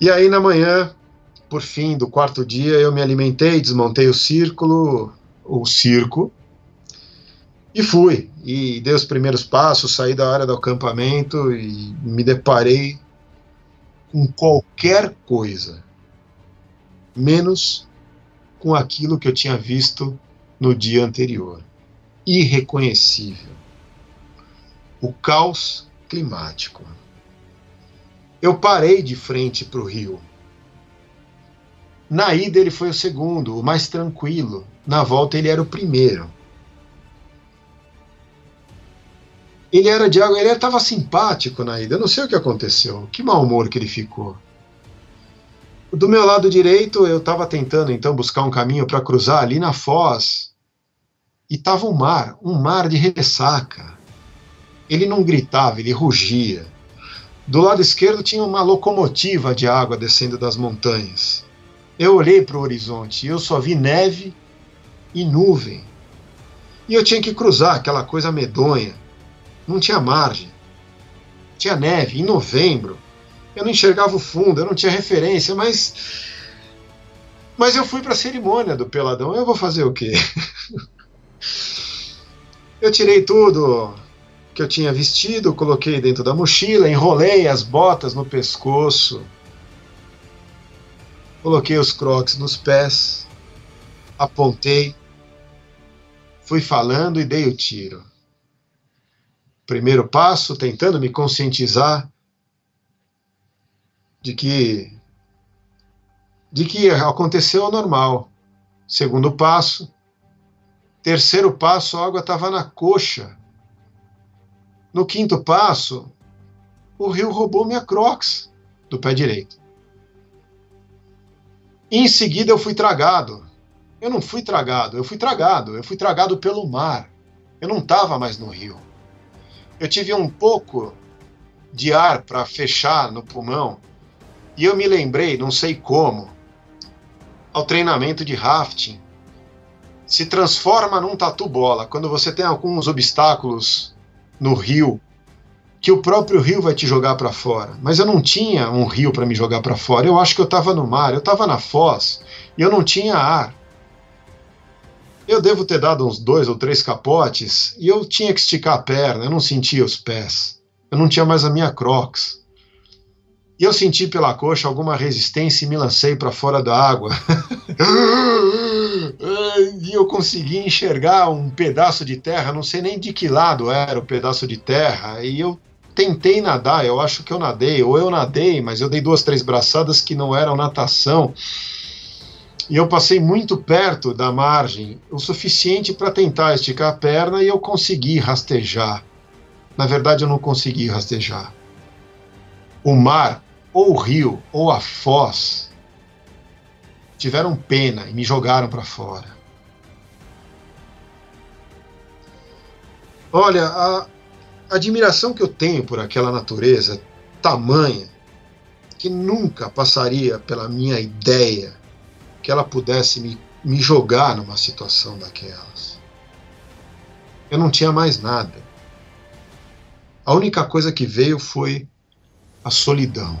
E aí, na manhã, por fim do quarto dia, eu me alimentei, desmontei o círculo, o circo, e fui. E dei os primeiros passos, saí da área do acampamento e me deparei com qualquer coisa, menos com aquilo que eu tinha visto no dia anterior. Irreconhecível o caos climático. Eu parei de frente para o rio. Na ida ele foi o segundo, o mais tranquilo. Na volta ele era o primeiro. Ele era de água, ele estava simpático na ida. Eu não sei o que aconteceu, que mau humor que ele ficou. Do meu lado direito, eu estava tentando então buscar um caminho para cruzar ali na foz. E estava um mar, um mar de ressaca. Ele não gritava, ele rugia. Do lado esquerdo tinha uma locomotiva de água descendo das montanhas. Eu olhei para o horizonte e eu só vi neve e nuvem. E eu tinha que cruzar aquela coisa medonha. Não tinha margem. Tinha neve em novembro. Eu não enxergava o fundo, eu não tinha referência, mas mas eu fui para a cerimônia do peladão. Eu vou fazer o quê? eu tirei tudo que eu tinha vestido, coloquei dentro da mochila, enrolei as botas no pescoço, coloquei os crocs nos pés, apontei, fui falando e dei o tiro. Primeiro passo, tentando me conscientizar de que de que aconteceu o normal. Segundo passo, terceiro passo, a água estava na coxa. No quinto passo, o rio roubou minha crocs do pé direito. Em seguida eu fui tragado. Eu não fui tragado, eu fui tragado, eu fui tragado pelo mar. Eu não estava mais no rio. Eu tive um pouco de ar para fechar no pulmão e eu me lembrei, não sei como, ao treinamento de rafting. Se transforma num tatu bola quando você tem alguns obstáculos no rio que o próprio rio vai te jogar para fora. Mas eu não tinha um rio para me jogar para fora. Eu acho que eu estava no mar, eu estava na foz e eu não tinha ar. Eu devo ter dado uns dois ou três capotes e eu tinha que esticar a perna, eu não sentia os pés. Eu não tinha mais a minha crocs. E eu senti pela coxa alguma resistência e me lancei para fora da água. e eu consegui enxergar um pedaço de terra, não sei nem de que lado era o pedaço de terra, e eu tentei nadar, eu acho que eu nadei, ou eu nadei, mas eu dei duas, três braçadas que não eram natação. E eu passei muito perto da margem, o suficiente para tentar esticar a perna e eu consegui rastejar. Na verdade, eu não consegui rastejar. O mar ou o rio ou a foz tiveram pena e me jogaram para fora. Olha, a admiração que eu tenho por aquela natureza tamanha que nunca passaria pela minha ideia que ela pudesse me, me jogar numa situação daquelas. Eu não tinha mais nada. A única coisa que veio foi a solidão.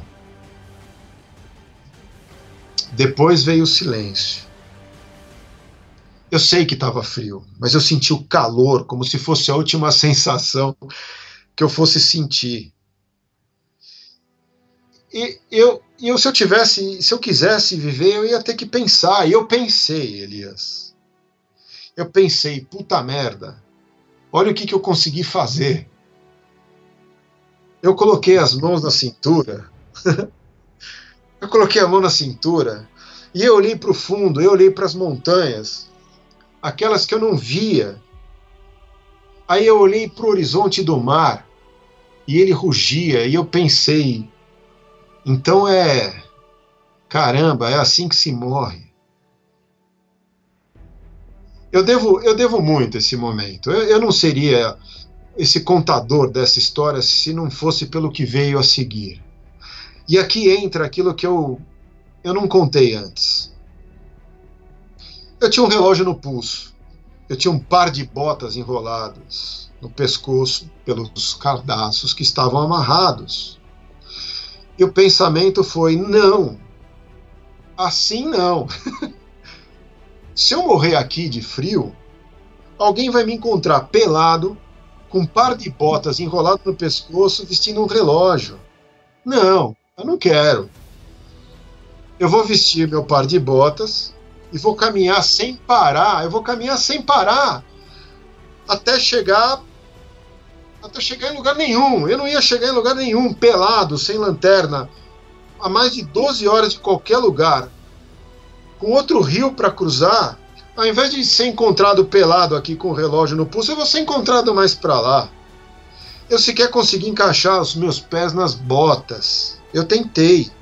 Depois veio o silêncio. Eu sei que estava frio, mas eu senti o calor como se fosse a última sensação que eu fosse sentir. E eu, eu, se eu tivesse, se eu quisesse viver, eu ia ter que pensar. E eu pensei, Elias. Eu pensei, puta merda. Olha o que, que eu consegui fazer. Eu coloquei as mãos na cintura Eu coloquei a mão na cintura e eu olhei para o fundo, eu olhei para as montanhas, aquelas que eu não via. Aí eu olhei para o horizonte do mar e ele rugia e eu pensei, então é. Caramba, é assim que se morre. Eu devo, eu devo muito esse momento. Eu, eu não seria esse contador dessa história se não fosse pelo que veio a seguir. E aqui entra aquilo que eu, eu não contei antes. Eu tinha um relógio no pulso. Eu tinha um par de botas enroladas no pescoço pelos cardaços que estavam amarrados. E o pensamento foi: não, assim não. Se eu morrer aqui de frio, alguém vai me encontrar pelado, com um par de botas enrolado no pescoço, vestindo um relógio. Não, eu não quero. Eu vou vestir meu par de botas e vou caminhar sem parar. Eu vou caminhar sem parar até chegar até chegar em lugar nenhum. Eu não ia chegar em lugar nenhum pelado, sem lanterna, a mais de 12 horas de qualquer lugar, com outro rio para cruzar. Ao invés de ser encontrado pelado aqui com o relógio no pulso, eu vou ser encontrado mais para lá. Eu sequer consegui encaixar os meus pés nas botas. Eu tentei.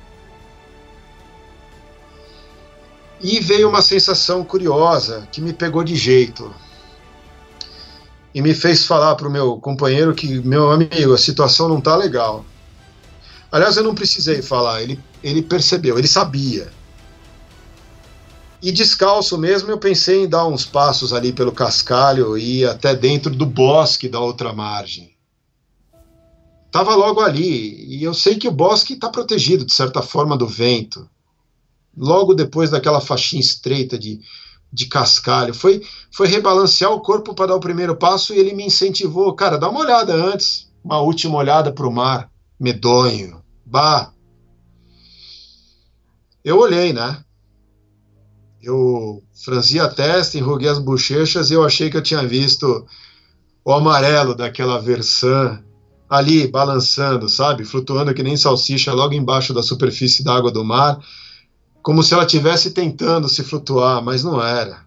E veio uma sensação curiosa que me pegou de jeito. E me fez falar para o meu companheiro que, meu amigo, a situação não está legal. Aliás, eu não precisei falar, ele, ele percebeu, ele sabia. E descalço mesmo, eu pensei em dar uns passos ali pelo cascalho e ir até dentro do bosque da outra margem. Tava logo ali, e eu sei que o bosque está protegido, de certa forma, do vento. Logo depois daquela faixinha estreita de, de cascalho. Foi, foi rebalancear o corpo para dar o primeiro passo e ele me incentivou. Cara, dá uma olhada antes, uma última olhada para o mar. Medonho. Bah! Eu olhei, né? eu franzi a testa, enruguei as bochechas e eu achei que eu tinha visto o amarelo daquela versão ali balançando, sabe? Flutuando que nem salsicha logo embaixo da superfície da água do mar, como se ela tivesse tentando se flutuar, mas não era.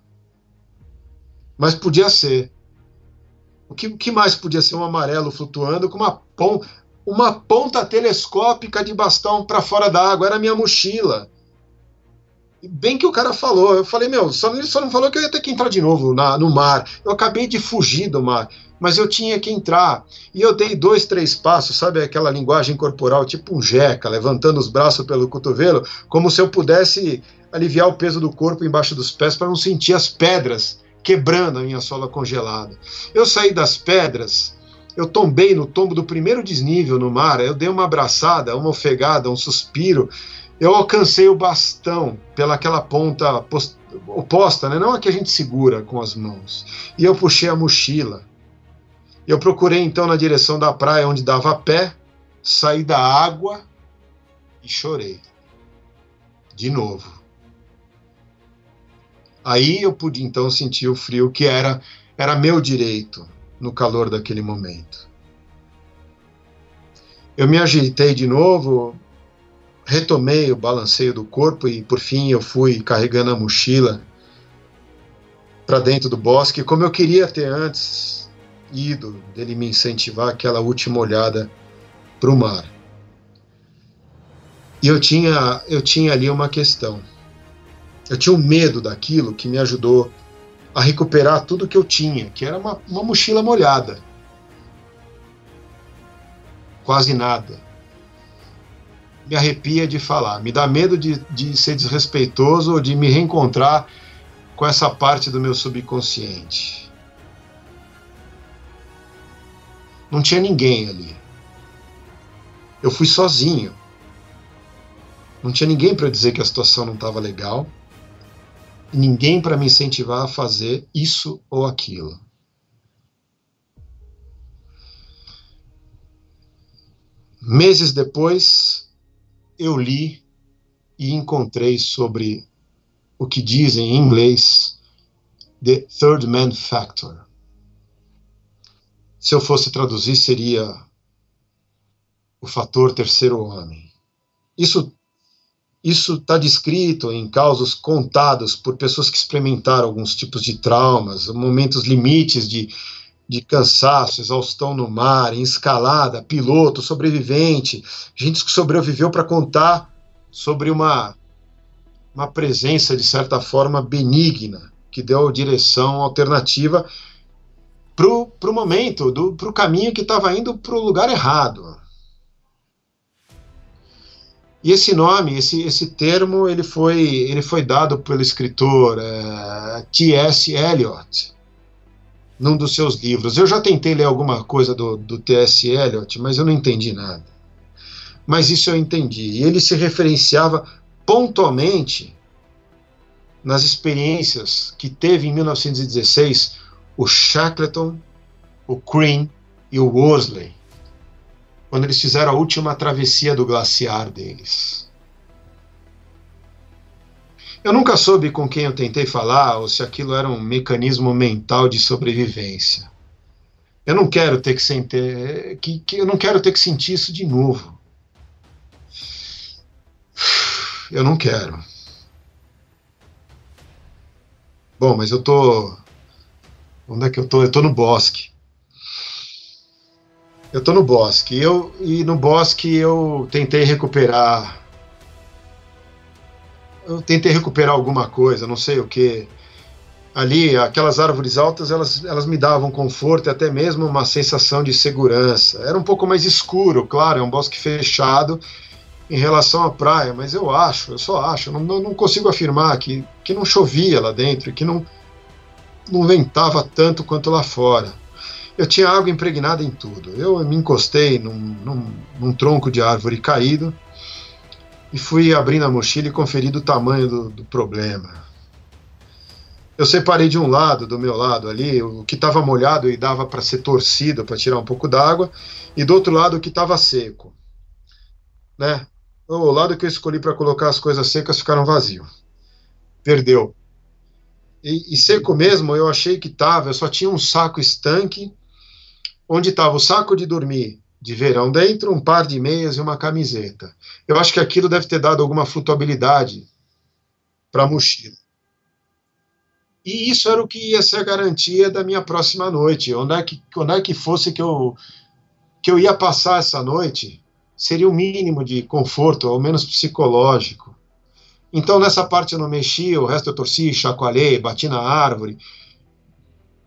Mas podia ser. O que, o que mais podia ser um amarelo flutuando com uma, pon, uma ponta telescópica de bastão para fora da água? Era minha mochila bem que o cara falou. Eu falei, meu, só, ele só não falou que eu ia ter que entrar de novo na, no mar. Eu acabei de fugir do mar, mas eu tinha que entrar. E eu dei dois, três passos, sabe aquela linguagem corporal, tipo um jeca, levantando os braços pelo cotovelo, como se eu pudesse aliviar o peso do corpo embaixo dos pés para não sentir as pedras quebrando a minha sola congelada. Eu saí das pedras, eu tombei no tombo do primeiro desnível no mar, eu dei uma abraçada, uma ofegada, um suspiro, eu alcancei o bastão pelaquela ponta oposta, né? não a que a gente segura com as mãos. E eu puxei a mochila. Eu procurei então na direção da praia onde dava pé, saí da água e chorei. De novo. Aí eu pude então sentir o frio que era era meu direito no calor daquele momento. Eu me ajeitei de novo, retomei o balanceio do corpo e por fim eu fui carregando a mochila para dentro do bosque, como eu queria ter antes ido, dele me incentivar aquela última olhada para o mar. E eu tinha, eu tinha ali uma questão. Eu tinha um medo daquilo que me ajudou a recuperar tudo que eu tinha, que era uma, uma mochila molhada. Quase nada me arrepia de falar. Me dá medo de, de ser desrespeitoso ou de me reencontrar com essa parte do meu subconsciente. Não tinha ninguém ali. Eu fui sozinho. Não tinha ninguém para dizer que a situação não estava legal. Ninguém para me incentivar a fazer isso ou aquilo. Meses depois, eu li e encontrei sobre o que dizem em inglês The Third Man Factor. Se eu fosse traduzir, seria o fator terceiro homem. Isso isso está descrito em causos contados por pessoas que experimentaram alguns tipos de traumas, momentos limites de, de cansaço, exaustão no mar, em escalada, piloto, sobrevivente, gente que sobreviveu para contar sobre uma, uma presença, de certa forma, benigna, que deu direção alternativa para o momento, para o caminho que estava indo para o lugar errado. E esse nome, esse, esse termo, ele foi, ele foi dado pelo escritor é, eh, T.S. Eliot, num dos seus livros. Eu já tentei ler alguma coisa do, do T.S. Eliot, mas eu não entendi nada. Mas isso eu entendi. E ele se referenciava pontualmente nas experiências que teve em 1916 o Shackleton, o Crean e o Worsley, quando eles fizeram a última travessia do glaciar deles. Eu nunca soube com quem eu tentei falar ou se aquilo era um mecanismo mental de sobrevivência. Eu não quero ter que sentir, que, que eu não quero ter que sentir isso de novo. Eu não quero. Bom, mas eu tô. Onde é que eu tô? Eu tô no bosque. Eu tô no bosque. Eu, e no bosque eu tentei recuperar eu tentei recuperar alguma coisa, não sei o que. Ali, aquelas árvores altas, elas, elas me davam conforto e até mesmo uma sensação de segurança. Era um pouco mais escuro, claro, é um bosque fechado, em relação à praia, mas eu acho, eu só acho, não, não consigo afirmar que, que não chovia lá dentro, que não, não ventava tanto quanto lá fora. Eu tinha água impregnada em tudo. Eu me encostei num, num, num tronco de árvore caído e fui abrindo a mochila e conferindo o tamanho do, do problema. Eu separei de um lado, do meu lado ali, o que estava molhado e dava para ser torcido para tirar um pouco d'água, e do outro lado o que estava seco. Né? O lado que eu escolhi para colocar as coisas secas ficaram vazio. Perdeu. E, e seco mesmo, eu achei que estava, eu só tinha um saco estanque, onde estava o saco de dormir de verão dentro, um par de meias e uma camiseta. Eu acho que aquilo deve ter dado alguma flutuabilidade para a mochila. E isso era o que ia ser a garantia da minha próxima noite. Onde é que, onde é que fosse que eu, que eu ia passar essa noite, seria o mínimo de conforto, ao menos psicológico. Então, nessa parte eu não mexi, o resto eu torci, chacoalhei, bati na árvore,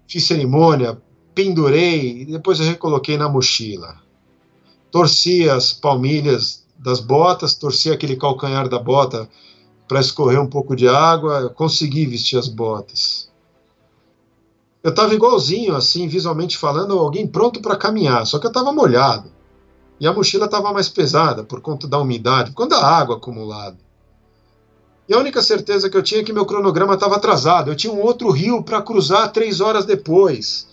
fiz cerimônia, pendurei e depois eu recoloquei na mochila. Torci as palmilhas das botas, torci aquele calcanhar da bota para escorrer um pouco de água, consegui vestir as botas. Eu estava igualzinho, assim, visualmente falando, alguém pronto para caminhar, só que eu estava molhado. E a mochila estava mais pesada por conta da umidade, por conta da água acumulada. E a única certeza que eu tinha é que meu cronograma estava atrasado. Eu tinha um outro rio para cruzar três horas depois.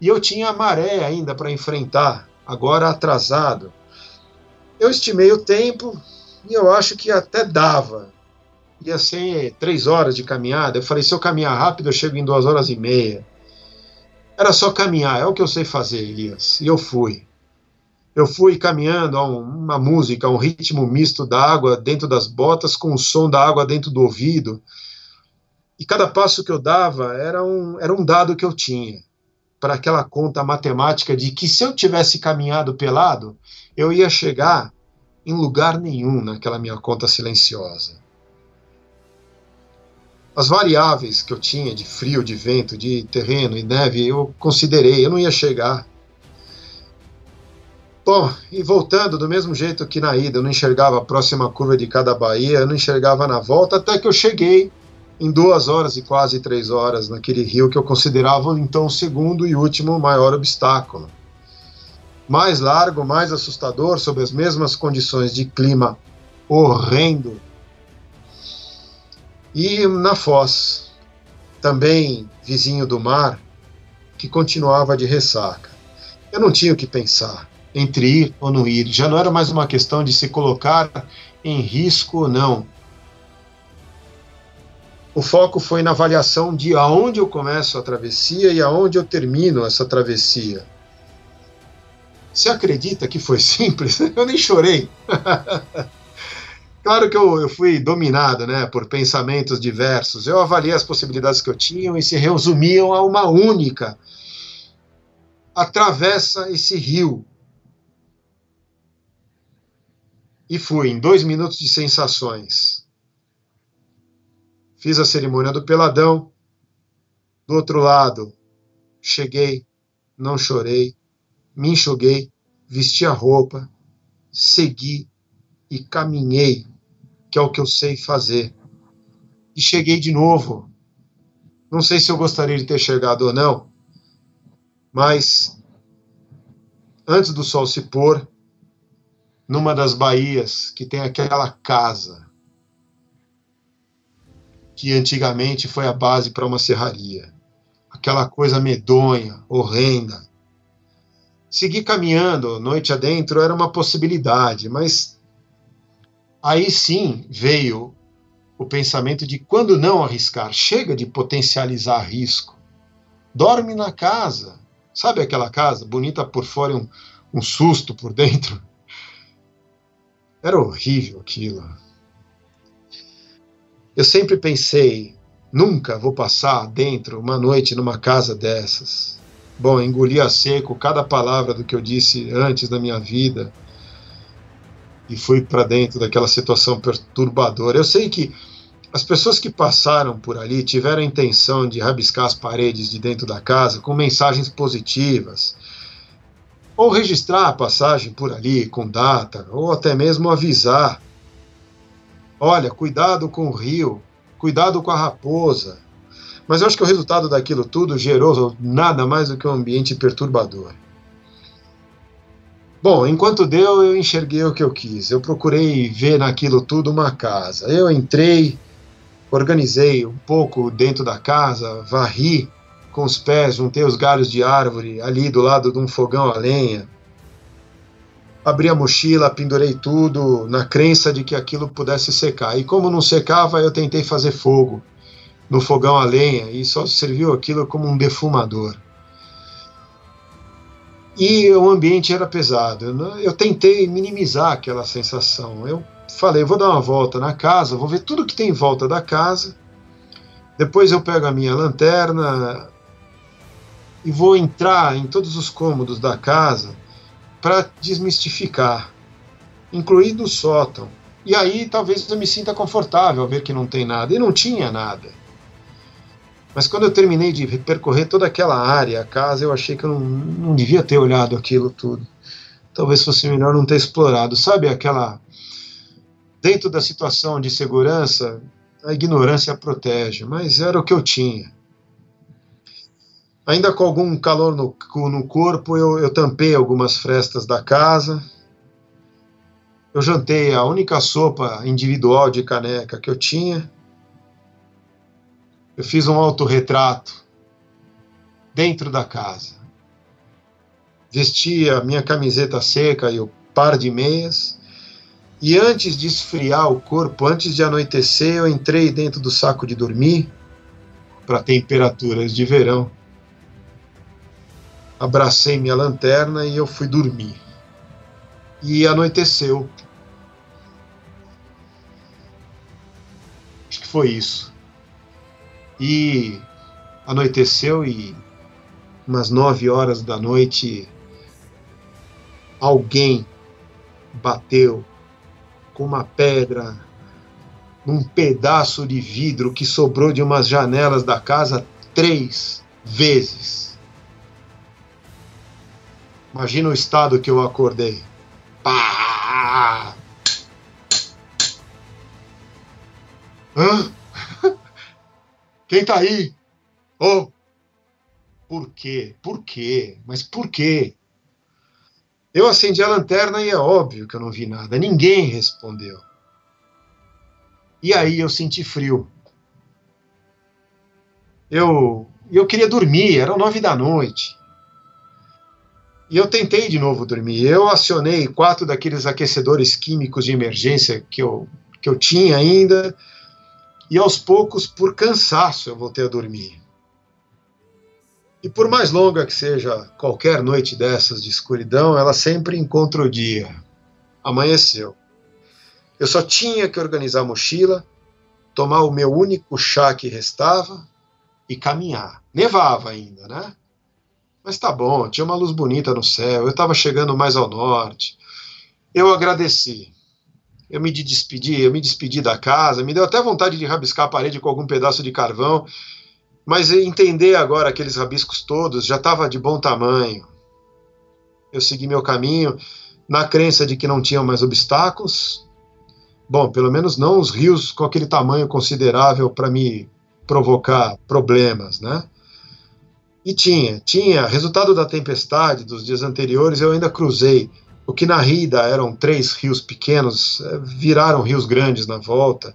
E eu tinha a maré ainda para enfrentar, agora atrasado. Eu estimei o tempo e eu acho que até dava ia ser três horas de caminhada. Eu falei, se eu caminhar rápido, eu chego em duas horas e meia. Era só caminhar, é o que eu sei fazer, Elias. E eu fui. Eu fui caminhando a uma música, a um ritmo misto da água dentro das botas, com o som da água dentro do ouvido. E cada passo que eu dava era um, era um dado que eu tinha para aquela conta matemática de que se eu tivesse caminhado pelado, eu ia chegar em lugar nenhum naquela minha conta silenciosa as variáveis que eu tinha de frio, de vento, de terreno e neve, eu considerei, eu não ia chegar. Bom, e voltando do mesmo jeito que na ida, eu não enxergava a próxima curva de cada baía, eu não enxergava na volta, até que eu cheguei em duas horas e quase três horas naquele rio que eu considerava então o segundo e último maior obstáculo. Mais largo, mais assustador, sob as mesmas condições de clima horrendo e na Foz, também vizinho do mar, que continuava de ressaca. Eu não tinha o que pensar entre ir ou não ir. Já não era mais uma questão de se colocar em risco ou não. O foco foi na avaliação de aonde eu começo a travessia e aonde eu termino essa travessia. Você acredita que foi simples? Eu nem chorei. Claro que eu, eu, fui dominado né, por pensamentos diversos. Eu avaliei as possibilidades que eu tinha e se resumiam a uma única. Atravessa esse rio. E fui, em dois minutos de sensações. Fiz a cerimônia do peladão. Do outro lado, cheguei, não chorei, me enxuguei, vesti a roupa, segui e caminhei que é o que eu sei fazer. E cheguei de novo. Não sei se eu gostaria de ter chegado ou não, mas antes do sol se pôr, numa das baías que tem aquela casa que antigamente foi a base para uma serraria. Aquela coisa medonha, horrenda. Seguir caminhando noite adentro era uma possibilidade, mas Aí sim veio o pensamento de quando não arriscar, chega de potencializar risco. Dorme na casa. Sabe aquela casa bonita por fora e um, um susto por dentro? Era horrível aquilo. Eu sempre pensei, nunca vou passar dentro uma noite numa casa dessas. Bom, engoli a seco cada palavra do que eu disse antes da minha vida e fui para dentro daquela situação perturbadora. Eu sei que as pessoas que passaram por ali tiveram a intenção de rabiscar as paredes de dentro da casa com mensagens positivas, ou registrar a passagem por ali com data, ou até mesmo avisar olha, cuidado com o rio, cuidado com a raposa. Mas eu acho que o resultado daquilo tudo gerou nada mais do que um ambiente perturbador. Bom, enquanto deu, eu enxerguei o que eu quis. Eu procurei ver naquilo tudo uma casa. Eu entrei, organizei um pouco dentro da casa, varri com os pés, juntei os galhos de árvore ali do lado de um fogão a lenha. Abri a mochila, pendurei tudo na crença de que aquilo pudesse secar. E como não secava, eu tentei fazer fogo no fogão a lenha e só serviu aquilo como um defumador. E o ambiente era pesado. Eu tentei minimizar aquela sensação. Eu falei, vou dar uma volta na casa, vou ver tudo que tem em volta da casa. Depois eu pego a minha lanterna e vou entrar em todos os cômodos da casa para desmistificar, incluindo o sótão. E aí talvez eu me sinta confortável ao ver que não tem nada. E não tinha nada. Mas quando eu terminei de percorrer toda aquela área, a casa, eu achei que eu não, não devia ter olhado aquilo tudo. Talvez fosse melhor não ter explorado. Sabe aquela. Dentro da situação de segurança, a ignorância protege, mas era o que eu tinha. Ainda com algum calor no, no corpo, eu, eu tampei algumas frestas da casa. Eu jantei a única sopa individual de caneca que eu tinha eu fiz um autorretrato dentro da casa. Vesti a minha camiseta seca e o par de meias. E antes de esfriar o corpo, antes de anoitecer, eu entrei dentro do saco de dormir para temperaturas de verão. Abracei minha lanterna e eu fui dormir. E anoiteceu. Acho que foi isso. E anoiteceu e umas nove horas da noite alguém bateu com uma pedra num pedaço de vidro que sobrou de umas janelas da casa três vezes. Imagina o estado que eu acordei. Pá! Hã? Quem tá aí? Oh! Por quê? Por quê? Mas por quê? Eu acendi a lanterna e é óbvio que eu não vi nada. Ninguém respondeu. E aí eu senti frio. Eu, eu queria dormir, eram nove da noite. E eu tentei de novo dormir. Eu acionei quatro daqueles aquecedores químicos de emergência que eu, que eu tinha ainda e aos poucos, por cansaço, eu voltei a dormir. E por mais longa que seja qualquer noite dessas de escuridão, ela sempre encontra o dia. Amanheceu. Eu só tinha que organizar a mochila, tomar o meu único chá que restava e caminhar. Nevava ainda, né? Mas tá bom, tinha uma luz bonita no céu, eu estava chegando mais ao norte. Eu agradeci eu me despedi, eu me despedi da casa, me deu até vontade de rabiscar a parede com algum pedaço de carvão, mas entender agora aqueles rabiscos todos já estava de bom tamanho. Eu segui meu caminho na crença de que não tinham mais obstáculos. Bom, pelo menos não os rios com aquele tamanho considerável para me provocar problemas, né? E tinha, tinha. Resultado da tempestade dos dias anteriores, eu ainda cruzei o que na Rida eram três rios pequenos, eh, viraram rios grandes na volta.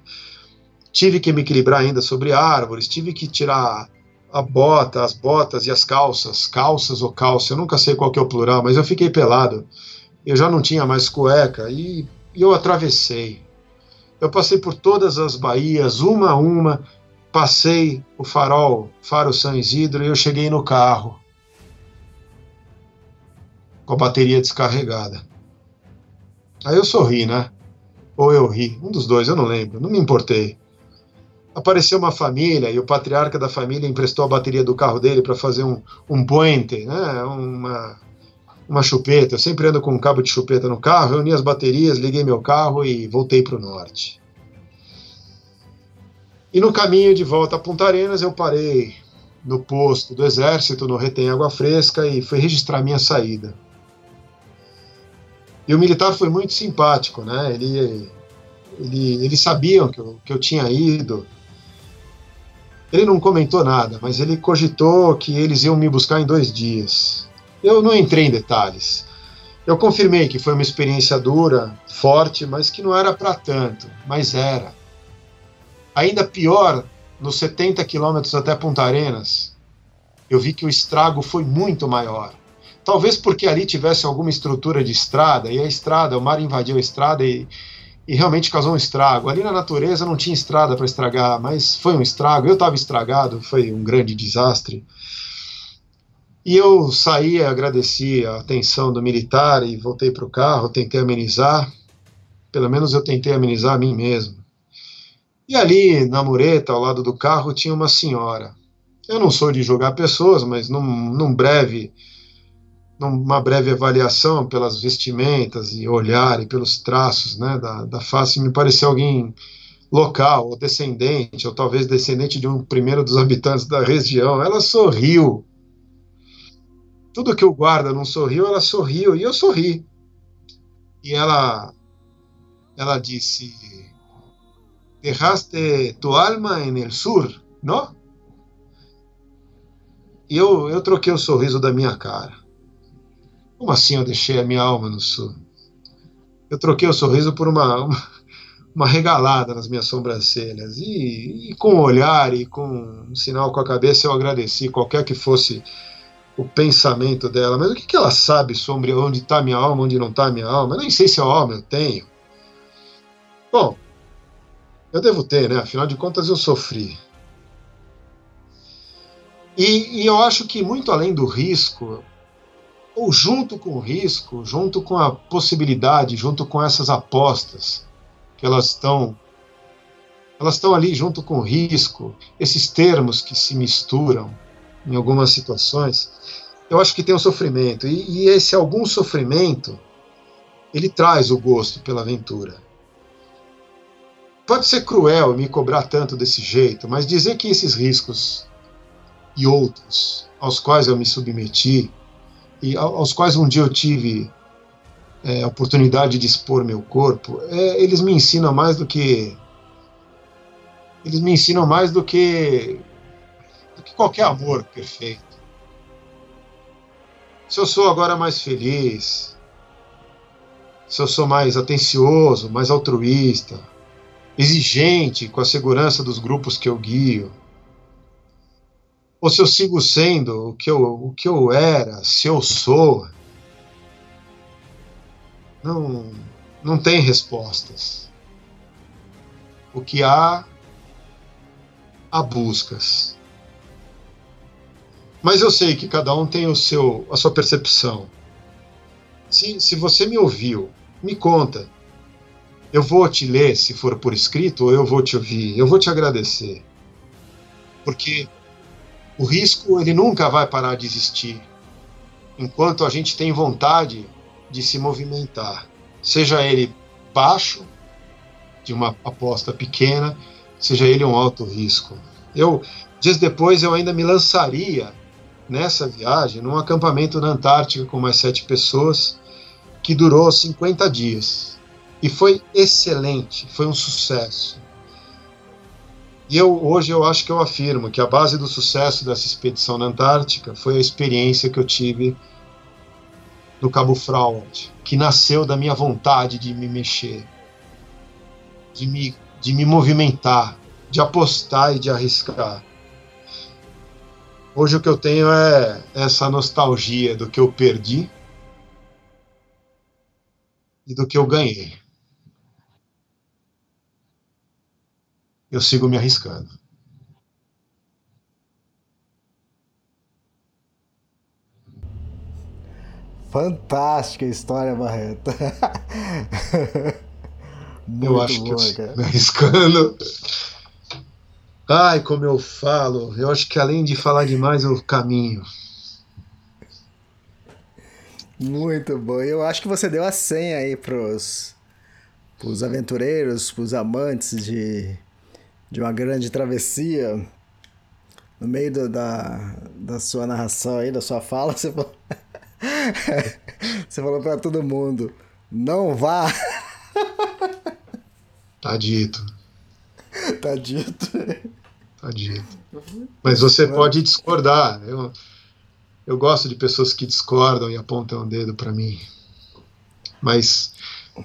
Tive que me equilibrar ainda sobre árvores, tive que tirar a bota, as botas e as calças, calças ou calça, eu nunca sei qual que é o plural, mas eu fiquei pelado. Eu já não tinha mais cueca e, e eu atravessei. Eu passei por todas as baías, uma a uma, passei o farol, faro São Isidro, e eu cheguei no carro com a bateria descarregada. Aí eu sorri, né? Ou eu ri, um dos dois, eu não lembro, não me importei. Apareceu uma família e o patriarca da família emprestou a bateria do carro dele para fazer um, um puente, né? Uma, uma chupeta. Eu sempre ando com um cabo de chupeta no carro, reuni as baterias, liguei meu carro e voltei para o norte. E no caminho de volta a Punta Arenas, eu parei no posto do exército, no Retém Água Fresca, e fui registrar minha saída. E o militar foi muito simpático, né? Ele Ele, eles sabiam que eu, que eu tinha ido. Ele não comentou nada, mas ele cogitou que eles iam me buscar em dois dias. Eu não entrei em detalhes. Eu confirmei que foi uma experiência dura, forte, mas que não era para tanto, mas era. Ainda pior, nos 70 quilômetros até Punta Arenas, eu vi que o estrago foi muito maior. Talvez porque ali tivesse alguma estrutura de estrada, e a estrada, o mar invadiu a estrada e, e realmente causou um estrago. Ali na natureza não tinha estrada para estragar, mas foi um estrago. Eu estava estragado, foi um grande desastre. E eu saí, agradeci a atenção do militar e voltei para o carro, tentei amenizar. Pelo menos eu tentei amenizar a mim mesmo. E ali, na mureta, ao lado do carro, tinha uma senhora. Eu não sou de julgar pessoas, mas num, num breve, numa breve avaliação pelas vestimentas e olhar e pelos traços né, da, da face, me pareceu alguém local, ou descendente, ou talvez descendente de um primeiro dos habitantes da região. Ela sorriu tudo que o guarda não sorriu, ela sorriu e eu sorri. E ela, ela disse: Dejaste tu alma en el sur, não? E eu, eu troquei o sorriso da minha cara. Como assim eu deixei a minha alma no sul? Eu troquei o sorriso por uma, uma, uma regalada nas minhas sobrancelhas. E, e com o olhar e com um sinal com a cabeça eu agradeci, qualquer que fosse o pensamento dela, mas o que, que ela sabe sobre onde está minha alma, onde não está minha alma? Eu nem sei se é alma eu tenho. Bom, eu devo ter, né? Afinal de contas, eu sofri. E, e, eu acho que muito além do risco, ou junto com o risco, junto com a possibilidade, junto com essas apostas que elas estão elas estão ali junto com o risco, esses termos que se misturam em algumas situações, eu acho que tem um sofrimento. E, e esse algum sofrimento, ele traz o gosto pela aventura. Pode ser cruel me cobrar tanto desse jeito, mas dizer que esses riscos e outros aos quais eu me submeti e aos quais um dia eu tive é, a oportunidade de expor meu corpo, é, eles me ensinam mais do que eles me ensinam mais do que do que qualquer amor perfeito. Se eu sou agora mais feliz, se eu sou mais atencioso, mais altruísta, exigente com a segurança dos grupos que eu guio, ou se eu sigo sendo o que eu, o que eu era, se eu sou, não, não tem respostas. O que há, há buscas. Mas eu sei que cada um tem o seu, a sua percepção. Se, se você me ouviu, me conta. Eu vou te ler se for por escrito ou eu vou te ouvir. Eu vou te agradecer. Porque o risco ele nunca vai parar de existir enquanto a gente tem vontade de se movimentar. Seja ele baixo, de uma aposta pequena, seja ele um alto risco. Eu dias depois eu ainda me lançaria nessa viagem num acampamento na Antártica com mais sete pessoas, que durou 50 dias. E foi excelente, foi um sucesso. E eu, hoje eu acho que eu afirmo que a base do sucesso dessa expedição na Antártica foi a experiência que eu tive no Cabo Fraude, que nasceu da minha vontade de me mexer, de me, de me movimentar, de apostar e de arriscar. Hoje o que eu tenho é essa nostalgia do que eu perdi e do que eu ganhei. Eu sigo me arriscando. Fantástica história, Barreto. eu acho boa, que eu me arriscando Ai, como eu falo, eu acho que além de falar demais, eu caminho. Muito bom. Eu acho que você deu a senha aí pros, pros aventureiros, pros amantes de, de uma grande travessia. No meio do, da, da sua narração aí, da sua fala, você falou, você falou pra todo mundo: não vá. Tá dito. tá dito. Tá dito. Mas você pode discordar. Eu, eu gosto de pessoas que discordam e apontam o dedo para mim. Mas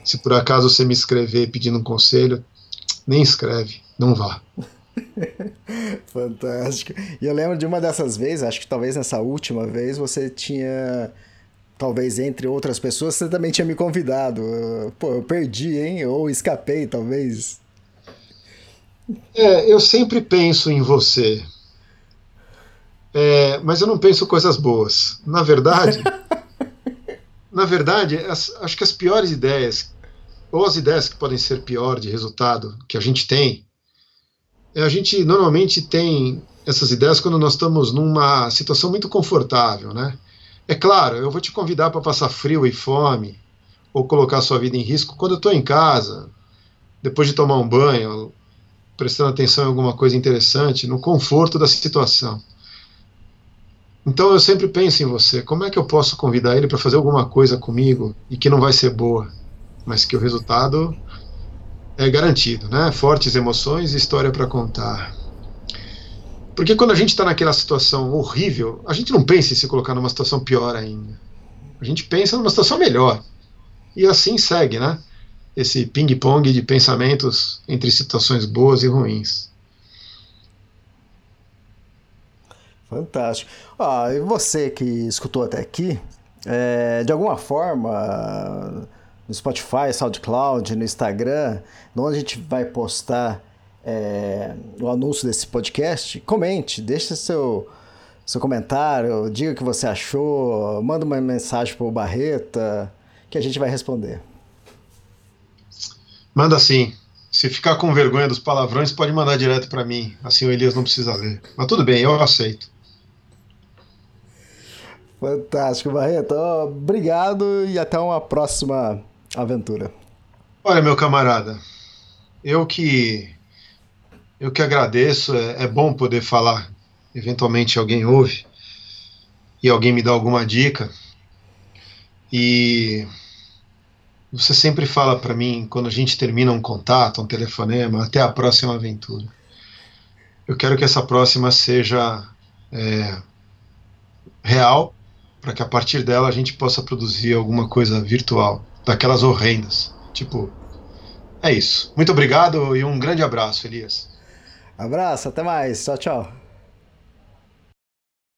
se por acaso você me escrever pedindo um conselho, nem escreve, não vá. Fantástico. E eu lembro de uma dessas vezes, acho que talvez nessa última vez, você tinha. Talvez entre outras pessoas, você também tinha me convidado. Pô, eu perdi, hein? Ou escapei, talvez. É, eu sempre penso em você. É, mas eu não penso coisas boas. Na verdade, na verdade, as, acho que as piores ideias, ou as ideias que podem ser pior de resultado que a gente tem, a gente normalmente tem essas ideias quando nós estamos numa situação muito confortável, né? É claro, eu vou te convidar para passar frio e fome, ou colocar sua vida em risco quando eu estou em casa, depois de tomar um banho, prestando atenção em alguma coisa interessante, no conforto da situação. Então eu sempre penso em você. Como é que eu posso convidar ele para fazer alguma coisa comigo e que não vai ser boa, mas que o resultado é garantido, né? Fortes emoções e história para contar. Porque quando a gente está naquela situação horrível, a gente não pensa em se colocar numa situação pior ainda. A gente pensa numa situação melhor. E assim segue, né? esse ping-pong de pensamentos entre situações boas e ruins. Fantástico. Ah, e você que escutou até aqui, é, de alguma forma, no Spotify, SoundCloud, no Instagram, onde a gente vai postar é, o anúncio desse podcast, comente, deixe seu, seu comentário, diga o que você achou, manda uma mensagem para o Barreta, que a gente vai responder. Manda sim. Se ficar com vergonha dos palavrões, pode mandar direto para mim. Assim o Elias não precisa ler. Mas tudo bem, eu aceito. Fantástico, Barreto. Obrigado e até uma próxima aventura. Olha, meu camarada, eu que eu que agradeço. É, é bom poder falar. Eventualmente alguém ouve e alguém me dá alguma dica. E você sempre fala para mim, quando a gente termina um contato, um telefonema, até a próxima aventura. Eu quero que essa próxima seja é, real, para que a partir dela a gente possa produzir alguma coisa virtual, daquelas horrendas. Tipo, é isso. Muito obrigado e um grande abraço, Elias. Abraço, até mais. Tchau, tchau.